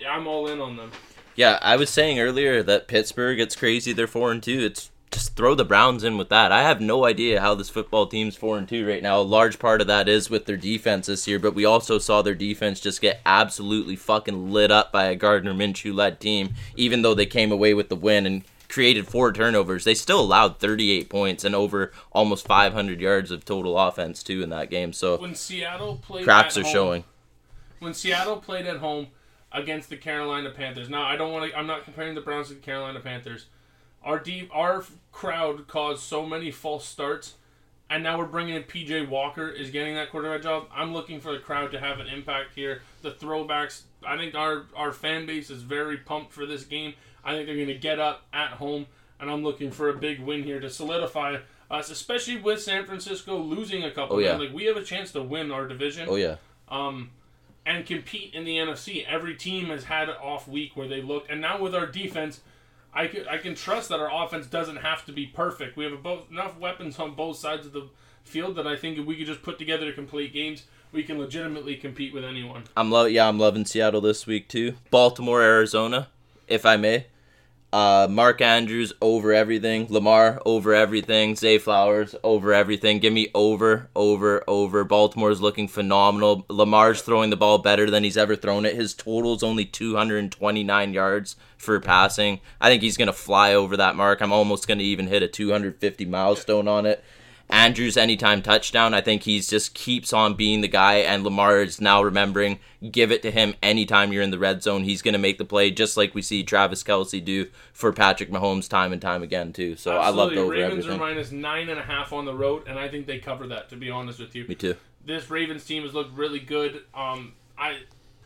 I'm all in on them. Yeah, I was saying earlier that Pittsburgh it's crazy they're four and two. It's just throw the Browns in with that. I have no idea how this football team's four and two right now. A large part of that is with their defense this year, but we also saw their defense just get absolutely fucking lit up by a Gardner Minshew led team. Even though they came away with the win and created four turnovers, they still allowed 38 points and over almost 500 yards of total offense too in that game. So when Seattle played, cracks are home, showing. When Seattle played at home against the Carolina Panthers. Now, I don't want to. I'm not comparing the Browns to the Carolina Panthers. Our deep, our crowd caused so many false starts, and now we're bringing in PJ Walker is getting that quarterback job. I'm looking for the crowd to have an impact here. The throwbacks. I think our our fan base is very pumped for this game. I think they're going to get up at home, and I'm looking for a big win here to solidify us, especially with San Francisco losing a couple. Oh yeah. Like we have a chance to win our division. Oh yeah. Um, and compete in the NFC. Every team has had an off week where they look, and now with our defense, I can, I can trust that our offense doesn't have to be perfect. We have both, enough weapons on both sides of the field that I think if we could just put together to complete games, we can legitimately compete with anyone. I'm lo- yeah, I'm loving Seattle this week too. Baltimore, Arizona, if I may. Uh, Mark Andrews over everything. Lamar over everything. Zay Flowers over everything. Give me over, over, over. Baltimore's looking phenomenal. Lamar's throwing the ball better than he's ever thrown it. His total's only 229 yards for passing. I think he's going to fly over that mark. I'm almost going to even hit a 250 milestone on it. Andrews anytime touchdown. I think he's just keeps on being the guy, and Lamar is now remembering give it to him anytime you're in the red zone. He's going to make the play, just like we see Travis Kelce do for Patrick Mahomes time and time again too. So Absolutely. I love the over Ravens everything. are minus nine and a half on the road, and I think they cover that. To be honest with you, Me too. this Ravens team has looked really good. Um, I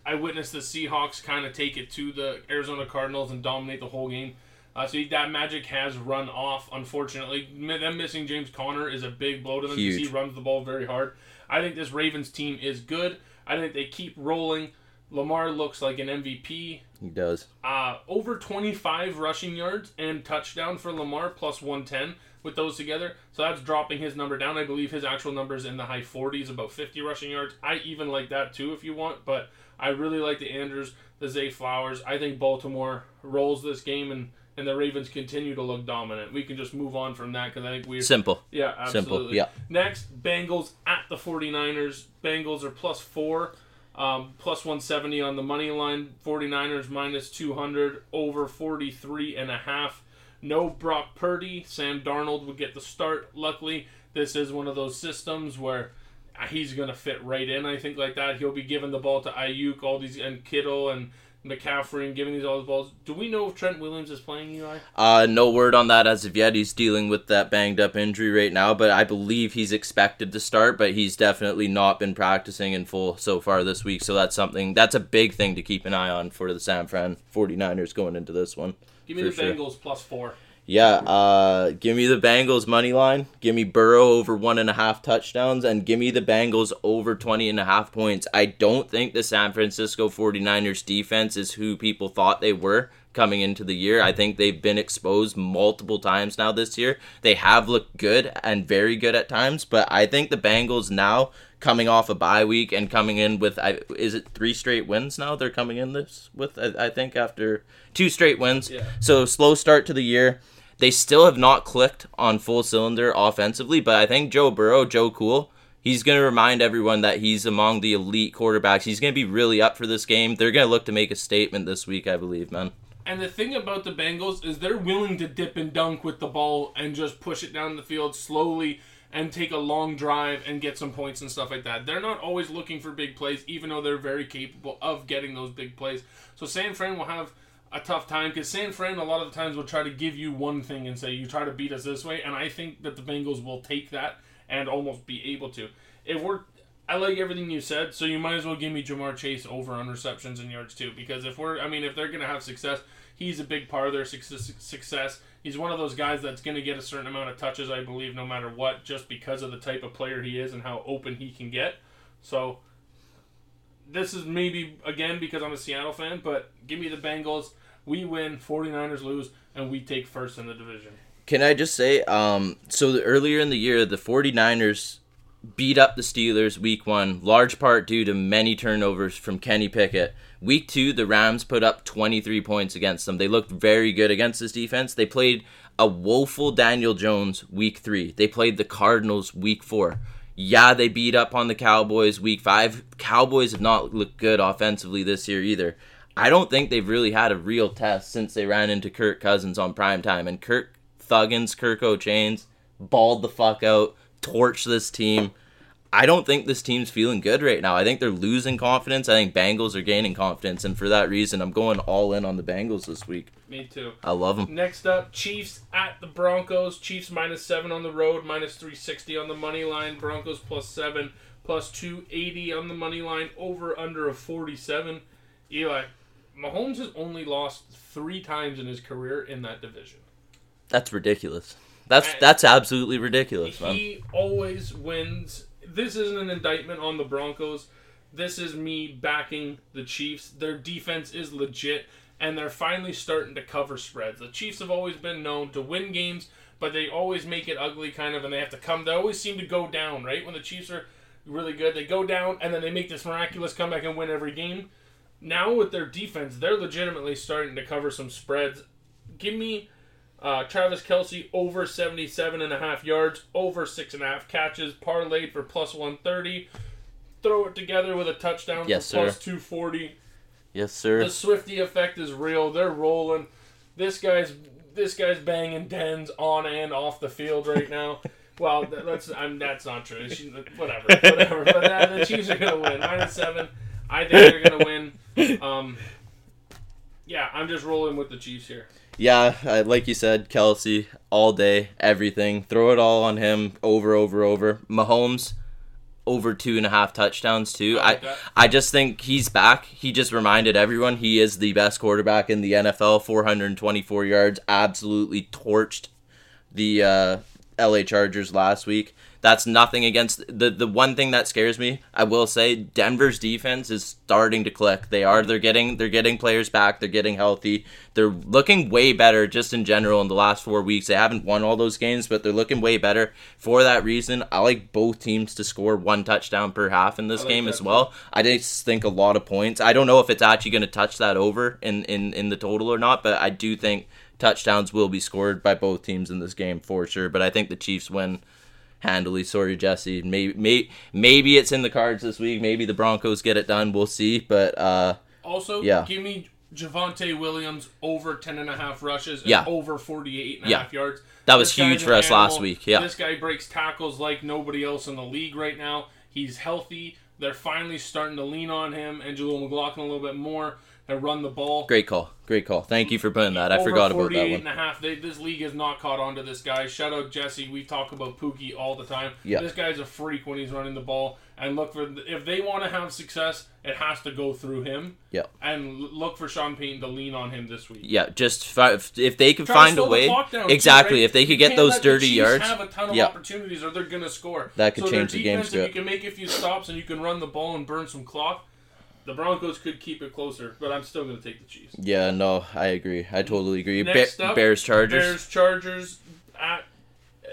I witnessed the Seahawks kind of take it to the Arizona Cardinals and dominate the whole game. Uh, so that magic has run off. Unfortunately, them missing James Conner is a big blow to them because he runs the ball very hard. I think this Ravens team is good. I think they keep rolling. Lamar looks like an MVP. He does. Uh, over 25 rushing yards and touchdown for Lamar plus 110 with those together. So that's dropping his number down. I believe his actual number is in the high 40s, about 50 rushing yards. I even like that too if you want, but I really like the Andrews, the Zay Flowers. I think Baltimore rolls this game and, and the Ravens continue to look dominant. We can just move on from that because I think we're. Simple. Yeah, absolutely. Simple, yeah. Next, Bengals at the 49ers. Bengals are plus four, um, plus 170 on the money line. 49ers minus 200, over 43 and a half. No Brock Purdy. Sam Darnold would get the start. Luckily, this is one of those systems where he's going to fit right in, I think, like that. He'll be giving the ball to Aiyuk, all these, and Kittle, and McCaffrey, and giving these all the balls. Do we know if Trent Williams is playing, Eli? Uh, no word on that as of yet. He's dealing with that banged up injury right now, but I believe he's expected to start, but he's definitely not been practicing in full so far this week. So that's something, that's a big thing to keep an eye on for the San Fran 49ers going into this one. Give me the sure. Bengals plus four. Yeah, uh, give me the Bengals money line. Give me Burrow over one and a half touchdowns, and give me the Bengals over 20 and a half points. I don't think the San Francisco 49ers defense is who people thought they were coming into the year. I think they've been exposed multiple times now this year. They have looked good and very good at times, but I think the Bengals now coming off a bye week and coming in with I, is it three straight wins now they're coming in this with I, I think after two straight wins Yeah. so slow start to the year they still have not clicked on full cylinder offensively but i think joe burrow joe cool he's going to remind everyone that he's among the elite quarterbacks he's going to be really up for this game they're going to look to make a statement this week i believe man And the thing about the Bengals is they're willing to dip and dunk with the ball and just push it down the field slowly and take a long drive and get some points and stuff like that. They're not always looking for big plays, even though they're very capable of getting those big plays. So San Fran will have a tough time because San Fran a lot of the times will try to give you one thing and say you try to beat us this way, and I think that the Bengals will take that and almost be able to. If we're I like everything you said, so you might as well give me Ja'Marr Chase over on receptions and yards too. Because if we're, I mean, if they're gonna have success, he's a big part of their success. He's one of those guys that's gonna get a certain amount of touches, I believe, no matter what, just because of the type of player he is and how open he can get. So this is maybe again because I'm a Seattle fan, but give me the Bengals. We win, 49ers lose, and we take first in the division. Can I just say, um, so the, earlier in the year, the 49ers beat up the Steelers week one, large part due to many turnovers from Kenny Pickett. Week two, the Rams put up 23 points against them. They looked very good against this defense. They played a woeful Daniel Jones week three. They played the Cardinals week four. Yeah, they beat up on the Cowboys week five. Cowboys have not looked good offensively this year either. I don't think they've really had a real test since they ran into Kirk Cousins on prime time. And Kirk Thuggins, Kirko Chainz, balled the fuck out, torched this team. I don't think this team's feeling good right now. I think they're losing confidence. I think Bengals are gaining confidence, and for that reason, I'm going all in on the Bengals this week. Me too. I love them. Next up, Chiefs at the Broncos. Chiefs minus seven on the road, minus three sixty on the money line. Broncos plus seven, plus two eighty on the money line. Over under of forty seven. Eli, Mahomes has only lost three times in his career in that division. That's ridiculous. That's that's absolutely ridiculous, man. He always wins. This isn't an indictment on the Broncos. This is me backing the Chiefs. Their defense is legit, and they're finally starting to cover spreads. The Chiefs have always been known to win games, but they always make it ugly, kind of, and they have to come. They always seem to go down, right? When the Chiefs are really good. They go down and then they make this miraculous comeback and win every game. Now with their defense, they're legitimately starting to cover some spreads. Give me uh, Travis Kelce over 77 and a half yards, over six and a half catches, parlayed for plus 130. Throw it together with a touchdown Yes, for plus sir. 240. Yes, sir. The Swifty effect is real. They're rolling. This guy's this guy's banging tens on and off the field right now. well, that, that's I'm, that's not true. Whatever, whatever. But uh, the Chiefs are gonna win. Minus seven. I think they're gonna win. Um, yeah, I'm just rolling with the Chiefs here. Yeah, like you said, Kelce all day, everything. Throw it all on him, over, over, over. Mahomes, over two and a half touchdowns too. I I like that. I just think he's back. He just reminded everyone he is the best quarterback in the NFL. 424 yards, absolutely torched the uh, LA Chargers last week. That's nothing against the the one thing that scares me. I will say Denver's defense is starting to click. They are they're getting they're getting players back. They're getting healthy. They're looking way better just in general in the last 4 weeks. They haven't won all those games, but they're looking way better. For that reason, I like both teams to score one touchdown per half in this like game as well. I just think a lot of points. I don't know if it's actually going to touch that over in, in, in the total or not, but I do think touchdowns will be scored by both teams in this game for sure. But I think the Chiefs win handily. Sorry, Jesse. Maybe may, maybe it's in the cards this week. Maybe the Broncos get it done. We'll see. But uh, Also, Yeah. give me Javonte Williams over 10 and a half rushes and Yeah. over 48 and a Yeah. half yards. That was This huge for us last week, yeah. This guy breaks tackles like nobody else in the league right now. He's healthy. They're finally starting to lean on him and Jaleel McLaughlin a little bit more and run the ball. great call. Great call. Thank you for putting that. I Over forgot about 48 that and one. a half. They, this league has not caught on to this guy. Shout out Jesse. We talk about Pookie all the time. Yeah. This guy's a freak when he's running the ball. And look for if they want to have success, it has to go through him. Yeah. And look for Sean Payton to lean on him this week. Yeah, just fi- if they to find a way, down, too, exactly. right? If they could get those dirty yards, have a ton of yeah. opportunities, or they're gonna score. That could so change the game If you can make a few stops and you can run the ball and burn some clock, the Broncos could keep it closer. But I'm still gonna take the Chiefs. yeah, no, I agree. I totally agree. Next Ba- up, Bears Chargers. Bears Chargers at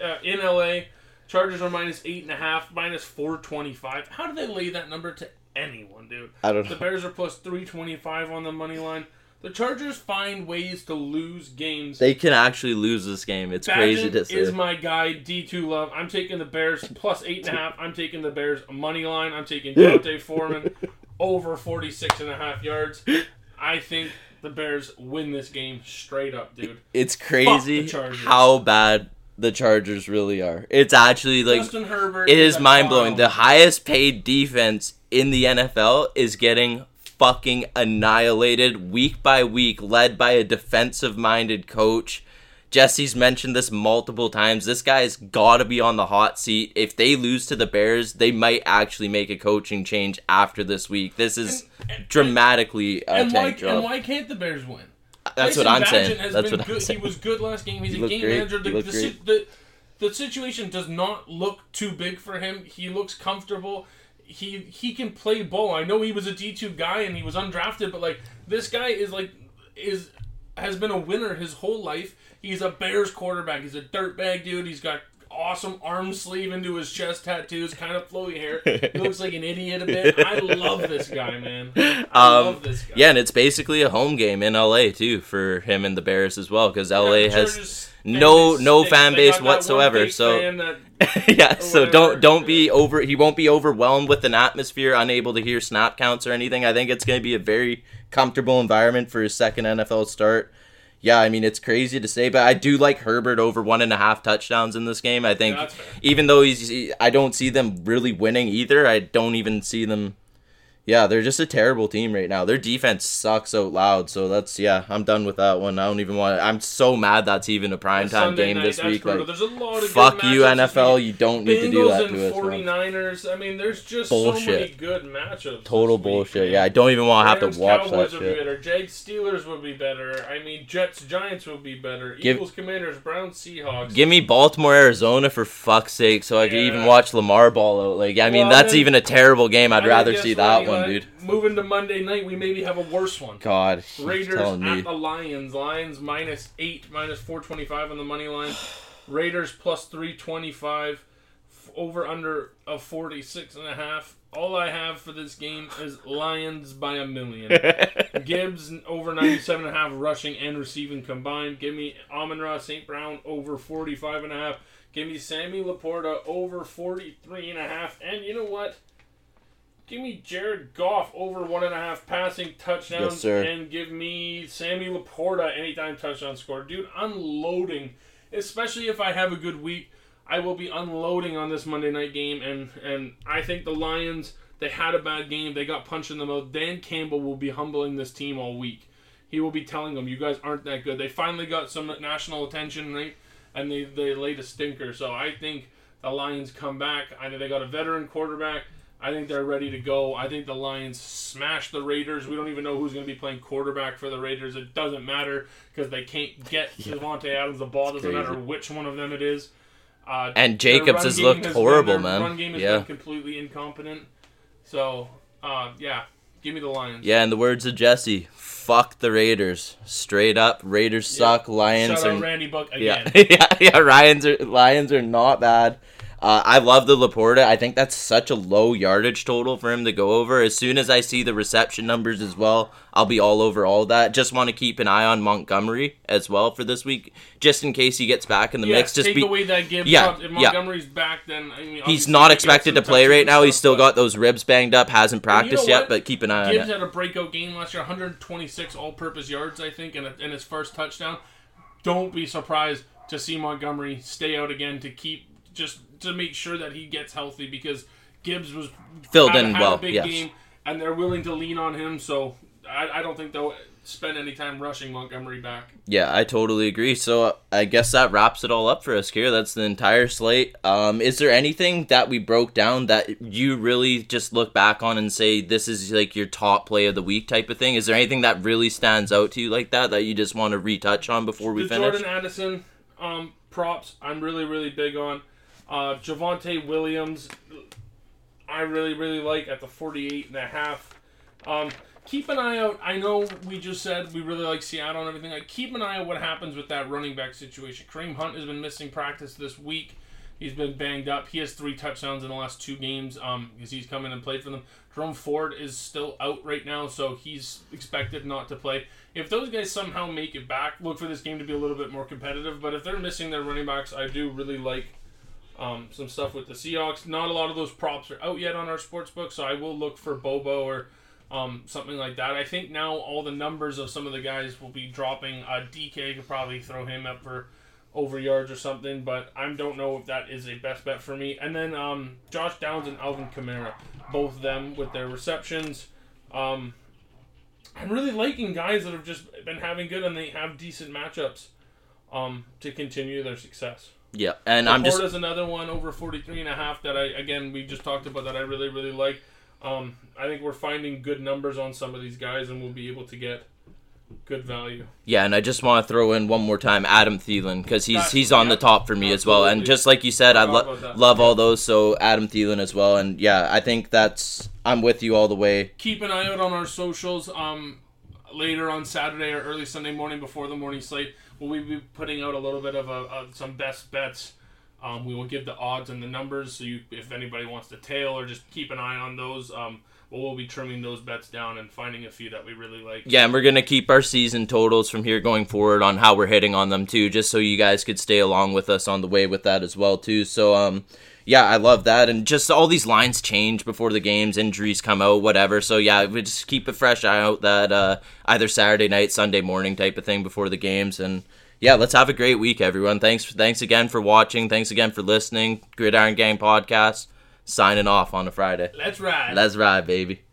uh, in LA. Chargers are minus eight and a half, minus four twenty five. How do they lay that number to anyone, dude? I don't know. The. Bears are plus three twenty five on the money line. The Chargers find ways to lose games. They can actually lose this game. It's crazy Bagent to say. is my guy. D two love. I'm taking the Bears plus eight and a half. I'm taking the Bears money line. I'm taking D'Onta Foreman over 46 and a half yards. I think the Bears win this game straight up, dude. it's crazy how bad the Chargers really are. It's actually like Justin Herbert. it is mind blowing. The highest paid defense in the NFL is getting fucking annihilated week by week, led by a defensive minded coach. Jesse's mentioned this multiple times. This guy's got to be on the hot seat. If they lose to the Bears, they might actually make a coaching change after this week. This is And- and- dramatically a and why, tank job. and why can't the Bears win? That's Tyson what I'm saying. has what I'm good. saying. He was good last game. He's He a game great. manager. The, the, the, the situation does not look too big for him. He looks comfortable. He he can play ball. I know he was a D two guy and he was undrafted, but like this guy is like is has been a winner his whole life. He's a Bears quarterback. He's a dirtbag dude. He's got awesome arm sleeve into his chest tattoos, kind of flowy hair. He looks like an idiot a bit. I love this guy, man. I Um, love this guy. Yeah, and it's basically a home game in LA too for him and the Bears as well because LA the has no- no fan base got that one whatsoever, so- that- yeah. So don't don't be over. He won't be overwhelmed with an atmosphere, unable to hear snap counts or anything. I think it's going to be a very comfortable environment for his second NFL start. Yeah, I mean it's crazy to say, but I do like Herbert over one and a half touchdowns in this game. I think Yeah, even though he's, I don't see them really winning either. I don't even see them. Yeah, they're just a terrible team right now. Their defense sucks out loud. So that's yeah, I'm done with that one. I don't even want. To, I'm so mad that's even a primetime Sunday game night, this week. brutal. Like, There's a lot of fuck you NFL. You don't need to do that to us. 49ers. I mean, there's just so many good matchups. Total week, bullshit. man. Yeah, I don't even want to have to watch Cowboys that would be shit. better. Jags Steelers would be better. I mean, Jets Giants would be better. Give- Eagles Commanders Browns Seahawks. Give me Baltimore, Arizona for fuck's sake, so I can even watch Lamar ball out. Like, I mean, Well, that's then- even a terrible game. I'd rather see that Eli? One, dude. Moving to Monday night, we maybe have a worse one. God, Raiders at me. the Lions. Lions minus eight, minus four twenty five on the money line. Raiders plus three twenty five. over under of 46 and a half. All I have for this game is Lions by a million. Gibbs over 97 and a half rushing and receiving combined. Give me Amon Ra St. Brown over 45 and a half. Give me Sammy LaPorta over 43 and a half. And you know what? Give me Jared Goff over one and a half passing touchdowns. Yes, sir. And give me Sammy LaPorta anytime touchdown score. Dude, unloading. Especially if I have a good week. I will be unloading on this Monday night game, and and I think the Lions they had a bad game. They got punched in the mouth. Dan Campbell will be humbling this team all week. He will be telling them, "You guys aren't that good." They finally got some national attention, right? And they they laid a stinker. So I think the Lions come back. I think they got a veteran quarterback. I think they're ready to go. I think the Lions smash the Raiders. We don't even know who's going to be playing quarterback for the Raiders. It doesn't matter because they can't get Davante Adams the ball. Doesn't crazy. matter which one of them it is. Uh, And Jacobs has looked been- horrible, their man. Run game has Yeah. been completely incompetent. So, uh, yeah, give me the Lions. Yeah, in the words of Jesse, fuck the Raiders. Straight up, Raiders suck. Lions Shout are out Randy Buck yeah, again. yeah, yeah. Lions are Lions are not bad. Uh, I love the LaPorta. I think that's such a low yardage total for him to go over. As soon as I see the reception numbers as well, I'll be all over all that. Just want to keep an eye on Montgomery as well for this week, just in case he gets back in the Yeah, mix. Just take be away that Gibbs. Yeah, If yeah. Montgomery's back, then I mean, he's not he expected to play right now. He's still got those ribs banged up. Hasn't practiced know yet, but keep an eye on Gibbs it. had a breakout game last year, 126 all-purpose yards, I think, and, and his first touchdown. Don't be surprised to see Montgomery stay out again to keep just to make sure that he gets healthy because Gibbs was Filled had, in had well, a big yes. game, and they're willing to lean on him. So I, I don't think they'll spend any time rushing Montgomery back. Yeah, I totally agree. So uh, I guess that wraps it all up for us here. That's the entire slate. Um, is there anything that we broke down that you really just look back on and say this is like your top play of the week type of thing? Is there anything that really stands out to you like that that you just want to retouch on before we the finish? Jordan Addison um, props, I'm really, really big on. Uh, Javonte Williams, I really, really like at the 48 and a half. Um, keep an eye out. I know we just said we really like Seattle and everything. Like, keep an eye out what happens with that running back situation. Kareem Hunt has been missing practice this week. He's been banged up. He has three touchdowns in the last two games um, because he's come in and played for them. Jerome Ford is still out right now, so he's expected not to play. If those guys somehow make it back, look for this game to be a little bit more competitive. But if they're missing their running backs, I do really like um, some stuff with the Seahawks. Not a lot of those props are out yet on our sports book, so I will look for Bobo or um, something like that. I think now all the numbers of some of the guys will be dropping. Uh, DK could probably throw him up for over yards or something, but I don't know if that is a best bet for me. And then um, Josh Downs and Alvin Kamara, both of them with their receptions. Um, I'm really liking guys that have just been having good and they have decent matchups um, to continue their success. Yeah, and I'm just LaPorta's another one over 43 and a half that I again we just talked about that I really really like. Um, I think we're finding good numbers on some of these guys and we'll be able to get good value. Yeah, and I just want to throw in one more time Adam Thielen because he's That's- he's on the top for me as well. And just like you said, I Forgot lo- love all those. So Adam Thielen as well. And yeah, I think that's I'm with you all the way. Keep an eye out on our socials. Um, later on Saturday or early Sunday morning before the morning slate, we'll be putting out a little bit of a, some best bets. Um, we will give the odds and the numbers, so you, if anybody wants to tail or just keep an eye on those, um, we'll be trimming those bets down and finding a few that we really like. Yeah, and we're gonna keep our season totals from here going forward on how we're hitting on them too, just so you guys could stay along with us on the way with that as well too. So um, yeah, I love that, and just all these lines change before the games, injuries come out, whatever. So yeah, we just keep a fresh eye out that uh, either Saturday night, Sunday morning type of thing before the games, and yeah, let's have a great week, everyone. Thanks, thanks again for watching. Thanks again for listening. Gridiron Gang podcast signing off on a Friday. Let's ride. Let's ride, baby.